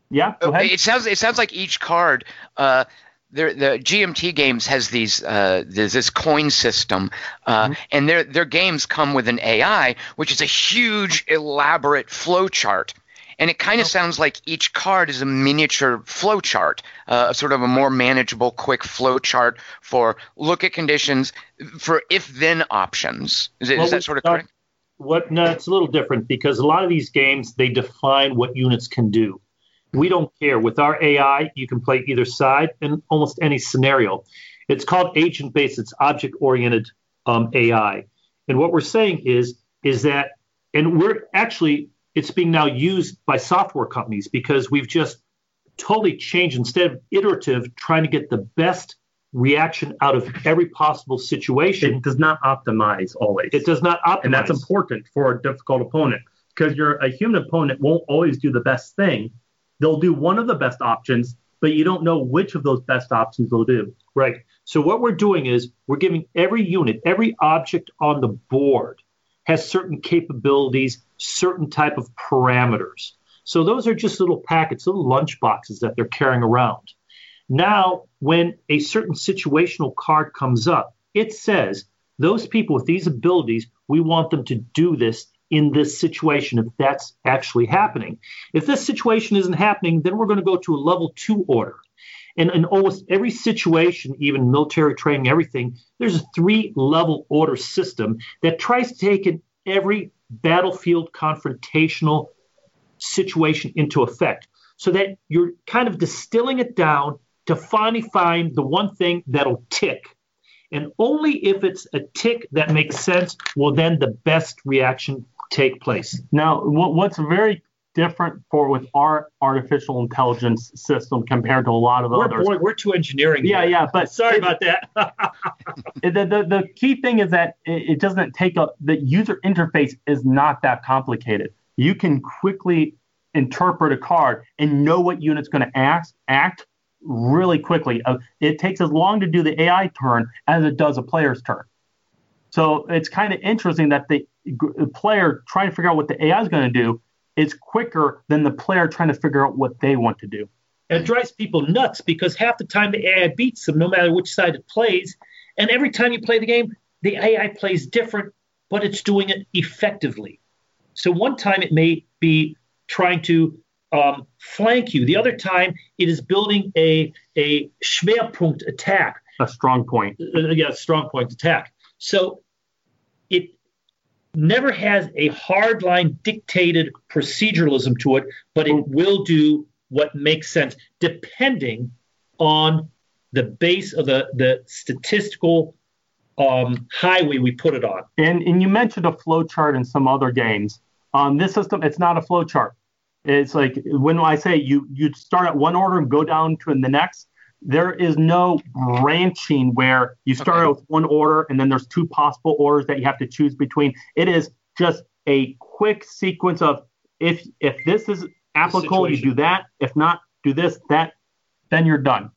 C: yeah,
B: It sounds it sounds like each card uh, the GMT games has these uh, there's this coin system, uh, mm-hmm. and their their games come with an AI, which is a huge elaborate flow chart. And it kind of oh. sounds like each card is a miniature flow chart, uh, sort of a more manageable, quick flow chart for look at conditions for if then options. Is, it, well, is that sort of correct?
D: What? No, it's a little different because a lot of these games they define what units can do. We don't care. With our AI, you can play either side in almost any scenario. It's called agent based. It's object oriented um, AI. And what we're saying is is that, and we're actually it's being now used by software companies because we've just totally changed instead of iterative, trying to get the best reaction out of every possible situation.
C: It does not optimize always.
D: It does not optimize.
C: And that's important for a difficult opponent because your a human opponent won't always do the best thing they'll do one of the best options, but you don't know which of those best options they'll do.
D: Right. So what we're doing is we're giving every unit, every object on the board has certain capabilities, certain type of parameters. So those are just little packets, little lunch boxes that they're carrying around. Now, when a certain situational card comes up, it says those people with these abilities, we want them to do this in this situation if that's actually happening. If this situation isn't happening, then we're going to go to a level two order. And in almost every situation, even military training, everything, there's a three level order system that tries to take in every battlefield confrontational situation into effect so that you're kind of distilling it down to finally find the one thing that'll tick. And only if it's a tick that makes sense will then the best reaction take place.
C: Now, what's very different for with our artificial intelligence system compared to a lot of
D: we're,
C: others.
D: Boy, we're too engineering.
C: Yeah,
D: here.
C: yeah, but
D: sorry it, about that. (laughs)
C: the, the the key thing is that it, it doesn't take a the user interface is not that complicated. You can quickly interpret a card and know what unit's going to act act really quickly. Uh, it takes as long to do the AI turn as it does a player's turn. So it's kind of interesting that the player trying to figure out what the AI is going to do is quicker than the player trying to figure out what they want to do.
D: And it drives people nuts because half the time the AI beats them, no matter which side it plays. And every time you play the game, the AI plays different, but it's doing it effectively. So one time it may be trying to um, flank you. The other time, it is building a a Schwerpunkt attack,
C: a strong point.
D: Uh yeah, strong point attack. So it never has a hardline dictated proceduralism to it, but it will do what makes sense depending on the base of the, the statistical um, highway we put it on.
C: And, and you mentioned a flow chart in some other games. On this system, it's not a flow chart. It's like when I say you you start at one order and go down to the next, there is no branching where you start okay. with one order and then there's two possible orders that you have to choose between. It is just a quick sequence of if if this is applicable, you do that. If not, do this, that, then you're done.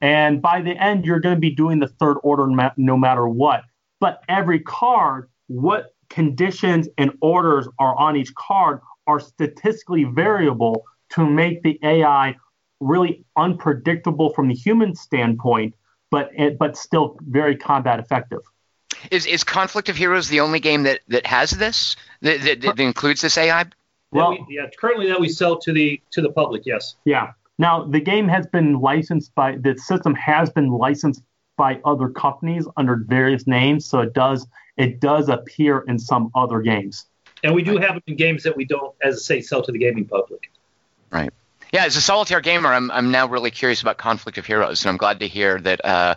C: And by the end, you're going to be doing the third order no matter what. But every card, what conditions and orders are on each card are statistically variable to make the AI really unpredictable from the human standpoint, but eh, but still very combat effective.
B: Is is Conflict of Heroes the only game that, that has this that, that, that includes this AI?
D: Well, we, yeah, currently that we sell to the to the public. Yes.
C: Yeah. Now the game has been licensed by the system has been licensed by other companies under various names, so it does it does appear in some other games.
D: And we do have it in games that we don't, as I say, sell to the gaming public.
B: Right. Yeah, as a solitaire gamer, I'm I'm now really curious about Conflict of Heroes, and I'm glad to hear that uh,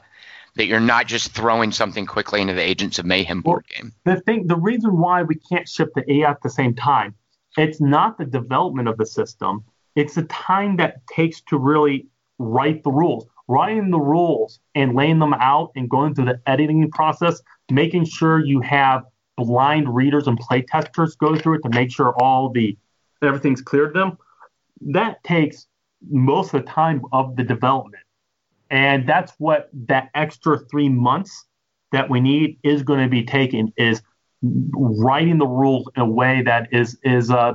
B: that you're not just throwing something quickly into the Agents of Mayhem board well, game.
C: The thing, the reason why we can't ship the AI at the same time, it's not the development of the system; it's the time that takes to really write the rules. Writing the rules and laying them out and going through the editing process, making sure you have blind readers and play testers go through it to make sure all the everything's clear to them that takes most of the time of the development. And that's what that extra three months that we need is going to be taken is writing the rules in a way that is is uh,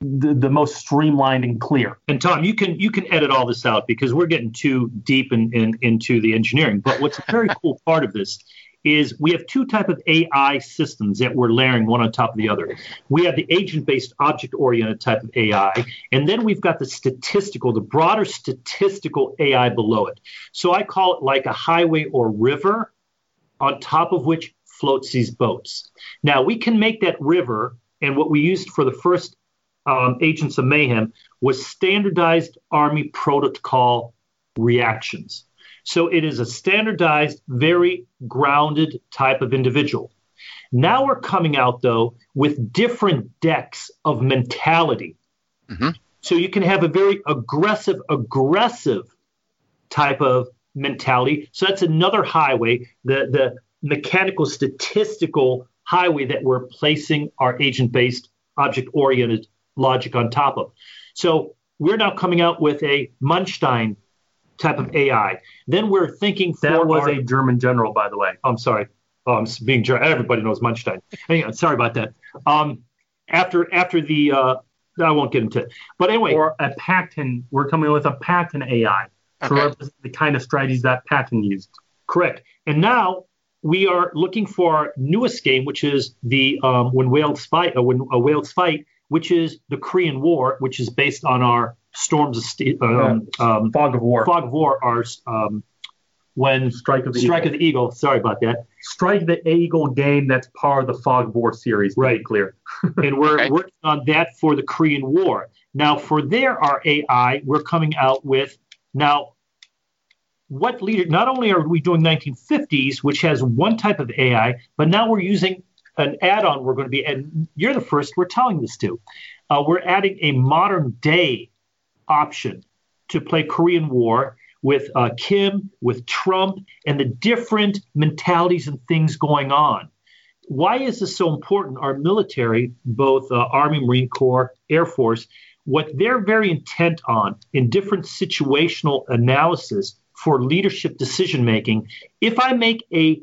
C: the, the, most streamlined and clear.
D: And Tom, you can you can edit all this out because we're getting too deep in, in into the engineering. But what's a very (laughs) cool part of this is we have two type of AI systems that we're layering one on top of the other. We have the agent-based object-oriented type of AI, and then we've got the statistical, the broader statistical AI below it. So I call it like a highway or river on top of which floats these boats. Now we can make that river, and what we used for the first um, Agents of Mayhem was standardized Army protocol reactions. So it is a standardized, very grounded type of individual. Now we're coming out, though, with different decks of mentality. Mm-hmm. So you can have a very aggressive, aggressive type of mentality. So that's another highway, the, the mechanical statistical highway that we're placing our agent based, object oriented logic on top of. So we're now coming out with a Munchausen type of AI. Then we're thinking
C: that was our, a German general, by the way.
D: I'm sorry. Oh, I'm being German. Everybody knows Munchausen. Anyway, sorry about that. Um, after after the uh, I won't get into it. But anyway,
C: or a Patton. We're coming with a Patton AI to represent the kind of strategies that Patton used.
D: Correct. And now we are looking for our newest game, which is the um, when whales fight, uh, when uh, whales fight, which is the Korean War, which is based on our storms of steel, um,
C: um, fog of war.
D: Fog of war are um, when
C: Strike of the
D: Strike
C: Eagle.
D: of the Eagle. Sorry about that.
C: Strike the Eagle game. That's part of the Fog of War series.
D: Right,
C: clear. (laughs)
D: and we're okay. working on that for the Korean War. Now, for their our AI, we're coming out with now. What leader? Not only are we doing 1950s, which has one type of AI, but now we're using an add-on. We're going to be, and you're the first we're telling this to. Uh, we're adding a modern day option to play Korean War with uh, Kim, with Trump, and the different mentalities and things going on. Why is this so important? Our military, both uh, Army, Marine Corps, Air Force, what they're very intent on in different situational analysis for leadership decision making, if I make a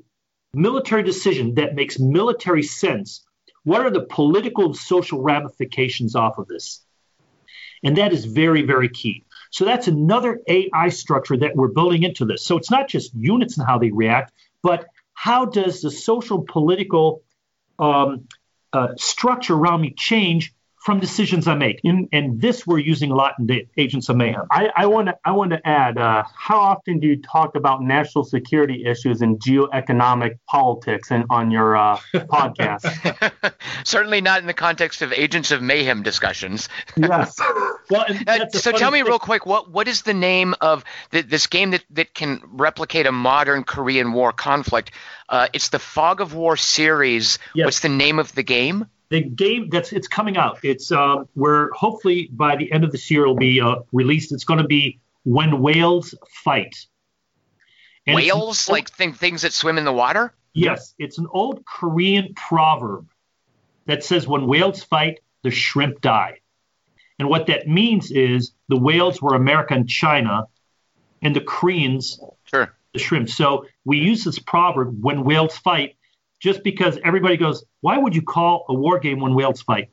D: military decision that makes military sense, what are the political and social ramifications off of this? And that is very, very key. So that's another AI structure that we're building into this. So it's not just units and how they react, but how does the social political um, uh, structure around me change from decisions I make. In, and this we're using a lot in the Agents of Mayhem.
C: I, want to I want to add. Uh, how often do you talk about national security issues and geoeconomic politics and on your uh, (laughs) podcast?
B: Certainly not in the context of Agents of Mayhem discussions.
C: yes. (laughs)
D: Well,
B: Uh, so tell me real quick, what what is the name of the, this game that, that can replicate a modern Korean War conflict? Uh, it's the Fog of War series.
D: Yes.
B: What's the name of the game?
D: The game that's it's coming out. It's uh, where hopefully by the end of this year it'll be uh, released. It's going to be when whales fight. And
B: Whales,
D: old-
B: like thing, things that swim in the water.
D: yes, it's an old Korean proverb that says when whales fight, the shrimp die. And what that means is the whales were America and China, and the Koreans
B: Sure.
D: the shrimp. So we use this proverb when whales fight, just because everybody goes, why would you call a war game when whales fight?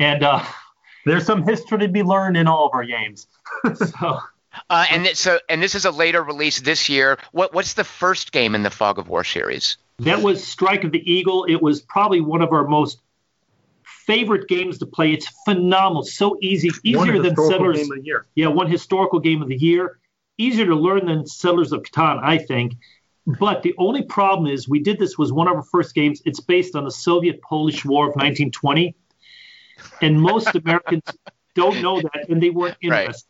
D: And uh, (laughs)
C: There's some history to be learned in all of our games. (laughs)
D: so
B: Uh, and it, so, and this is a later release this year. What what's the first game in the Fog of War series?
D: that was Strike of the Eagle. It was probably one of our most favorite games to play. It's phenomenal, so easy, easier than Settlers.
C: game of the year.
D: Yeah, one historical game of the year. Easier to learn than Settlers of Catan, I think. But the only problem is we did this was one of our first games. It's based on the Soviet-Polish War of 1920, and most Americans (laughs) don't know that, and they weren't
B: Right.
D: interested.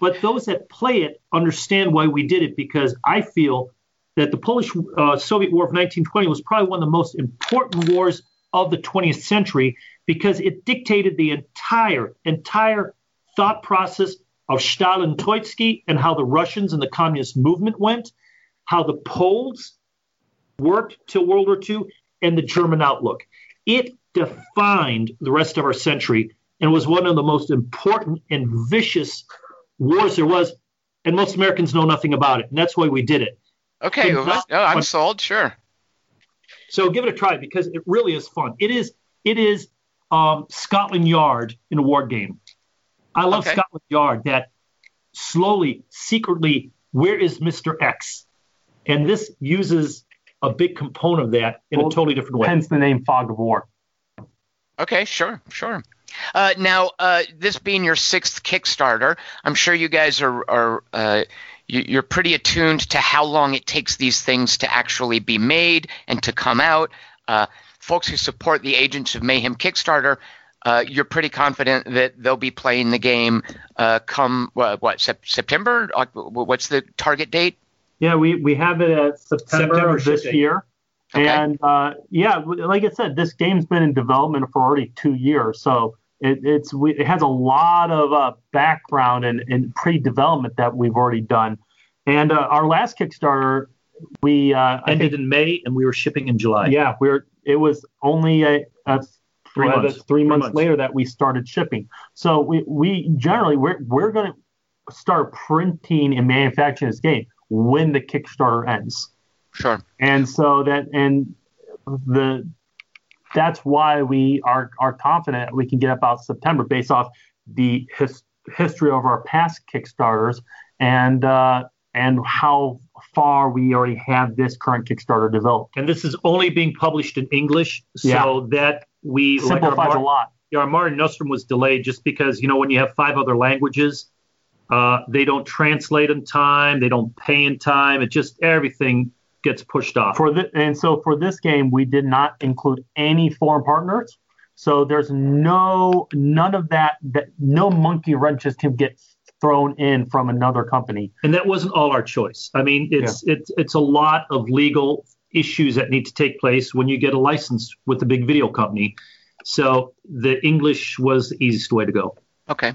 D: But those that play it understand why we did it because I feel that the Polish uh, Soviet War of 1920 was probably one of the most important wars of the 20th century because it dictated the entire entire thought process of Stalin Trotsky and how the Russians and the communist movement went, how the Poles worked till World War II, and the German outlook. It defined the rest of our century and was one of the most important and vicious wars there was. And most Americans know nothing about it. And that's why we did it.
B: Okay,
D: not-
B: oh, I'm
D: but-
B: sold. Sure.
D: So give it a try because it really is fun. It is it is um, Scotland Yard in a war game. I love
B: Okay.
D: Scotland Yard that slowly, secretly, where is Mr. X? And this uses a big component of that in
C: Well,
D: a totally different way.
C: Hence the name Fog of War.
B: Okay, sure, sure. Uh, now, uh, this being your sixth Kickstarter, I'm sure you guys are, are uh, you, you're pretty attuned to how long it takes these things to actually be made and to come out. Uh, folks who support the Agents of Mayhem Kickstarter, uh, you're pretty confident that they'll be playing the game uh, come uh, what Sep- September? What's the target date?
C: Yeah, we, we have it at September,
D: September
C: of this
D: shipping.
C: year.
B: Okay.
C: And uh, yeah, like I said, this game's been in development for already two years. So it, it's we, it has a lot of uh, background and, and pre-development that we've already done. And uh, our last Kickstarter, we uh,
D: Ended
C: think,
D: in May and we were shipping in July.
C: yeah, we're it was only a, a
D: Three
C: well,
D: months.
C: three
D: Three
C: months
D: months.
C: later that we started shipping. So we, we generally we're we're going to start printing and manufacturing this game when the Kickstarter ends.
B: Sure.
C: And so that and the that's why we are are confident we can get about September based off the his, history of our past Kickstarters and uh, and how far we already have this current Kickstarter developed.
D: And this is only being published in English. So
C: Yeah.
D: that we like our
C: Simplifies
D: mar-
C: a lot.
D: yeah, our Mare Nostrum was delayed just because you know when you have five other languages, uh, they don't translate in time, they don't pay in time. It just everything gets pushed off.
C: For the, and so for this game, we did not include any foreign partners. So there's no none of that that no monkey wrenches can get thrown in from another company.
D: and that wasn't all our choice. I mean, it's it's it's a lot of legal issues that need to take place when you get a license with a big video company. So the English was the easiest way to go.
B: Okay.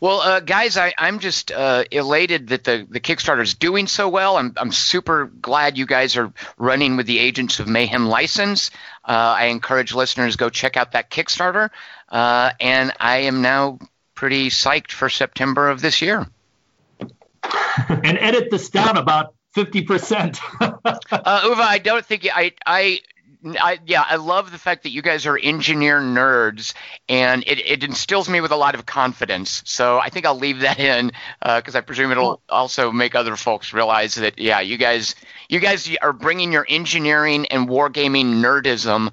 B: Well, uh, guys, I, I'm just uh, elated that the, the Kickstarter is doing so well. I'm, I'm super glad you guys are running with the Agents of Mayhem license. Uh, I encourage listeners go check out that Kickstarter, uh, and I am now pretty psyched for September of this year.
D: and edit this down about 50%. (laughs)
B: Uh, Uwe, I don't think you- I, I, I, yeah, I love the fact that you guys are engineer nerds, and it, it instills me with a lot of confidence. So I think I'll leave that in uh, because I presume it'll also make other folks realize that, yeah, you guys, you guys are bringing your engineering and wargaming nerdism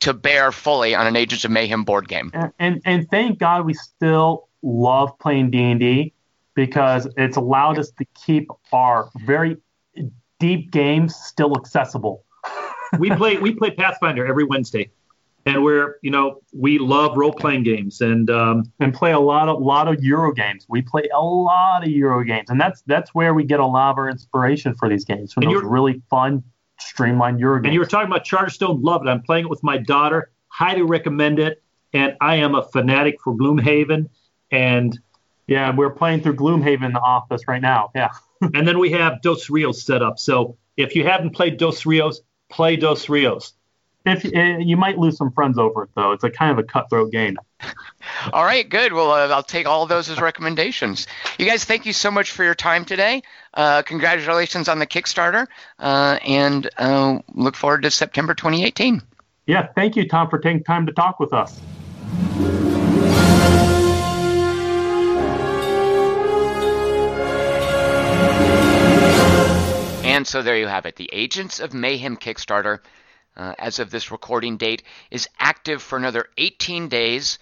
B: to bear fully on an Agents of Mayhem board game.
C: And, and, and thank God we still love playing D&D because it's allowed us to keep our very deep games still accessible.
D: We play we play Pathfinder every Wednesday, and we're you know we love role playing games and um,
C: and play a lot of lot of Euro games. We play a lot of Euro games, and that's that's where we get a lot of our inspiration for these games from those really fun streamlined Euro games.
D: And you were talking about Charterstone, love it. I'm playing it with my daughter, highly recommend it. And I am a fanatic for Gloomhaven, and
C: yeah, we're playing through Gloomhaven in the office right now. Yeah. (laughs)
D: and then we have Dos Rios set up. So if you haven't played Dos Rios, play Dos Rios.
C: If uh, you might lose some friends over it though, it's a kind of a cutthroat game. (laughs)
B: all right, good. Well, uh, I'll take all those as recommendations. You guys, thank you so much for your time today. Uh, congratulations on the Kickstarter, uh, and uh, look forward to September 2018.
C: Yeah, thank you, Tom, for taking time to talk with us.
B: And so there you have it. The Agents of Mayhem Kickstarter, uh, as of this recording date, is active for another 18 days.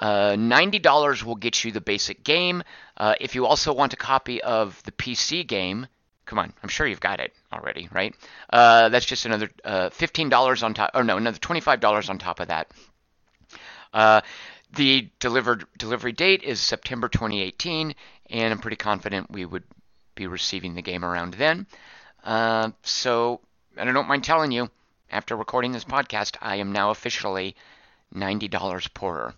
B: Uh, $90 will get you the basic game. Uh, if you also want a copy of the PC game, come on, I'm sure you've got it already, right? Uh, that's just another uh, $15 on top, or no, another $25 on top of that. Uh, the delivered delivery date is September 2018, and I'm pretty confident we would be receiving the game around then. Uh, so, and I don't mind telling you, after recording this podcast, I am now officially $90 poorer.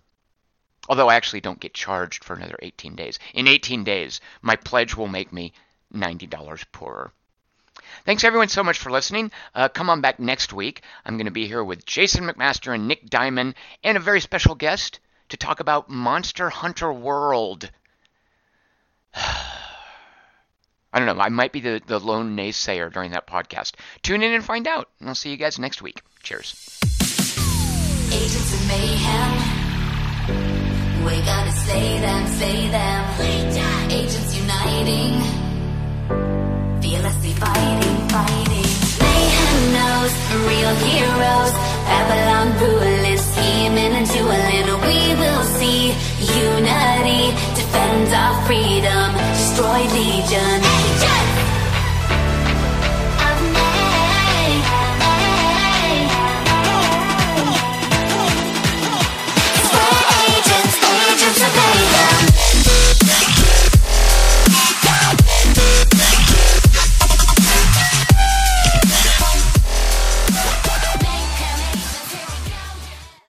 B: Although I actually don't get charged for another 18 days. In 18 days, my pledge will make me $90 poorer. Thanks everyone so much for listening. Uh, come on back next week. I'm going to be here with Jason McMaster and Nick Diamond and a very special guest to talk about Monster Hunter World. (sighs) I don't know. I might be the, the lone naysayer during that podcast. Tune in and find out. And I'll see you guys next week. Cheers.
A: Agents of Mayhem. We're gonna slay them, slay them. Agents uniting. Fearlessly fighting, fighting. Mayhem knows real heroes. Babylon ruling, scheming and dueling. We will see unity defend our freedom, destroy legion. Agents.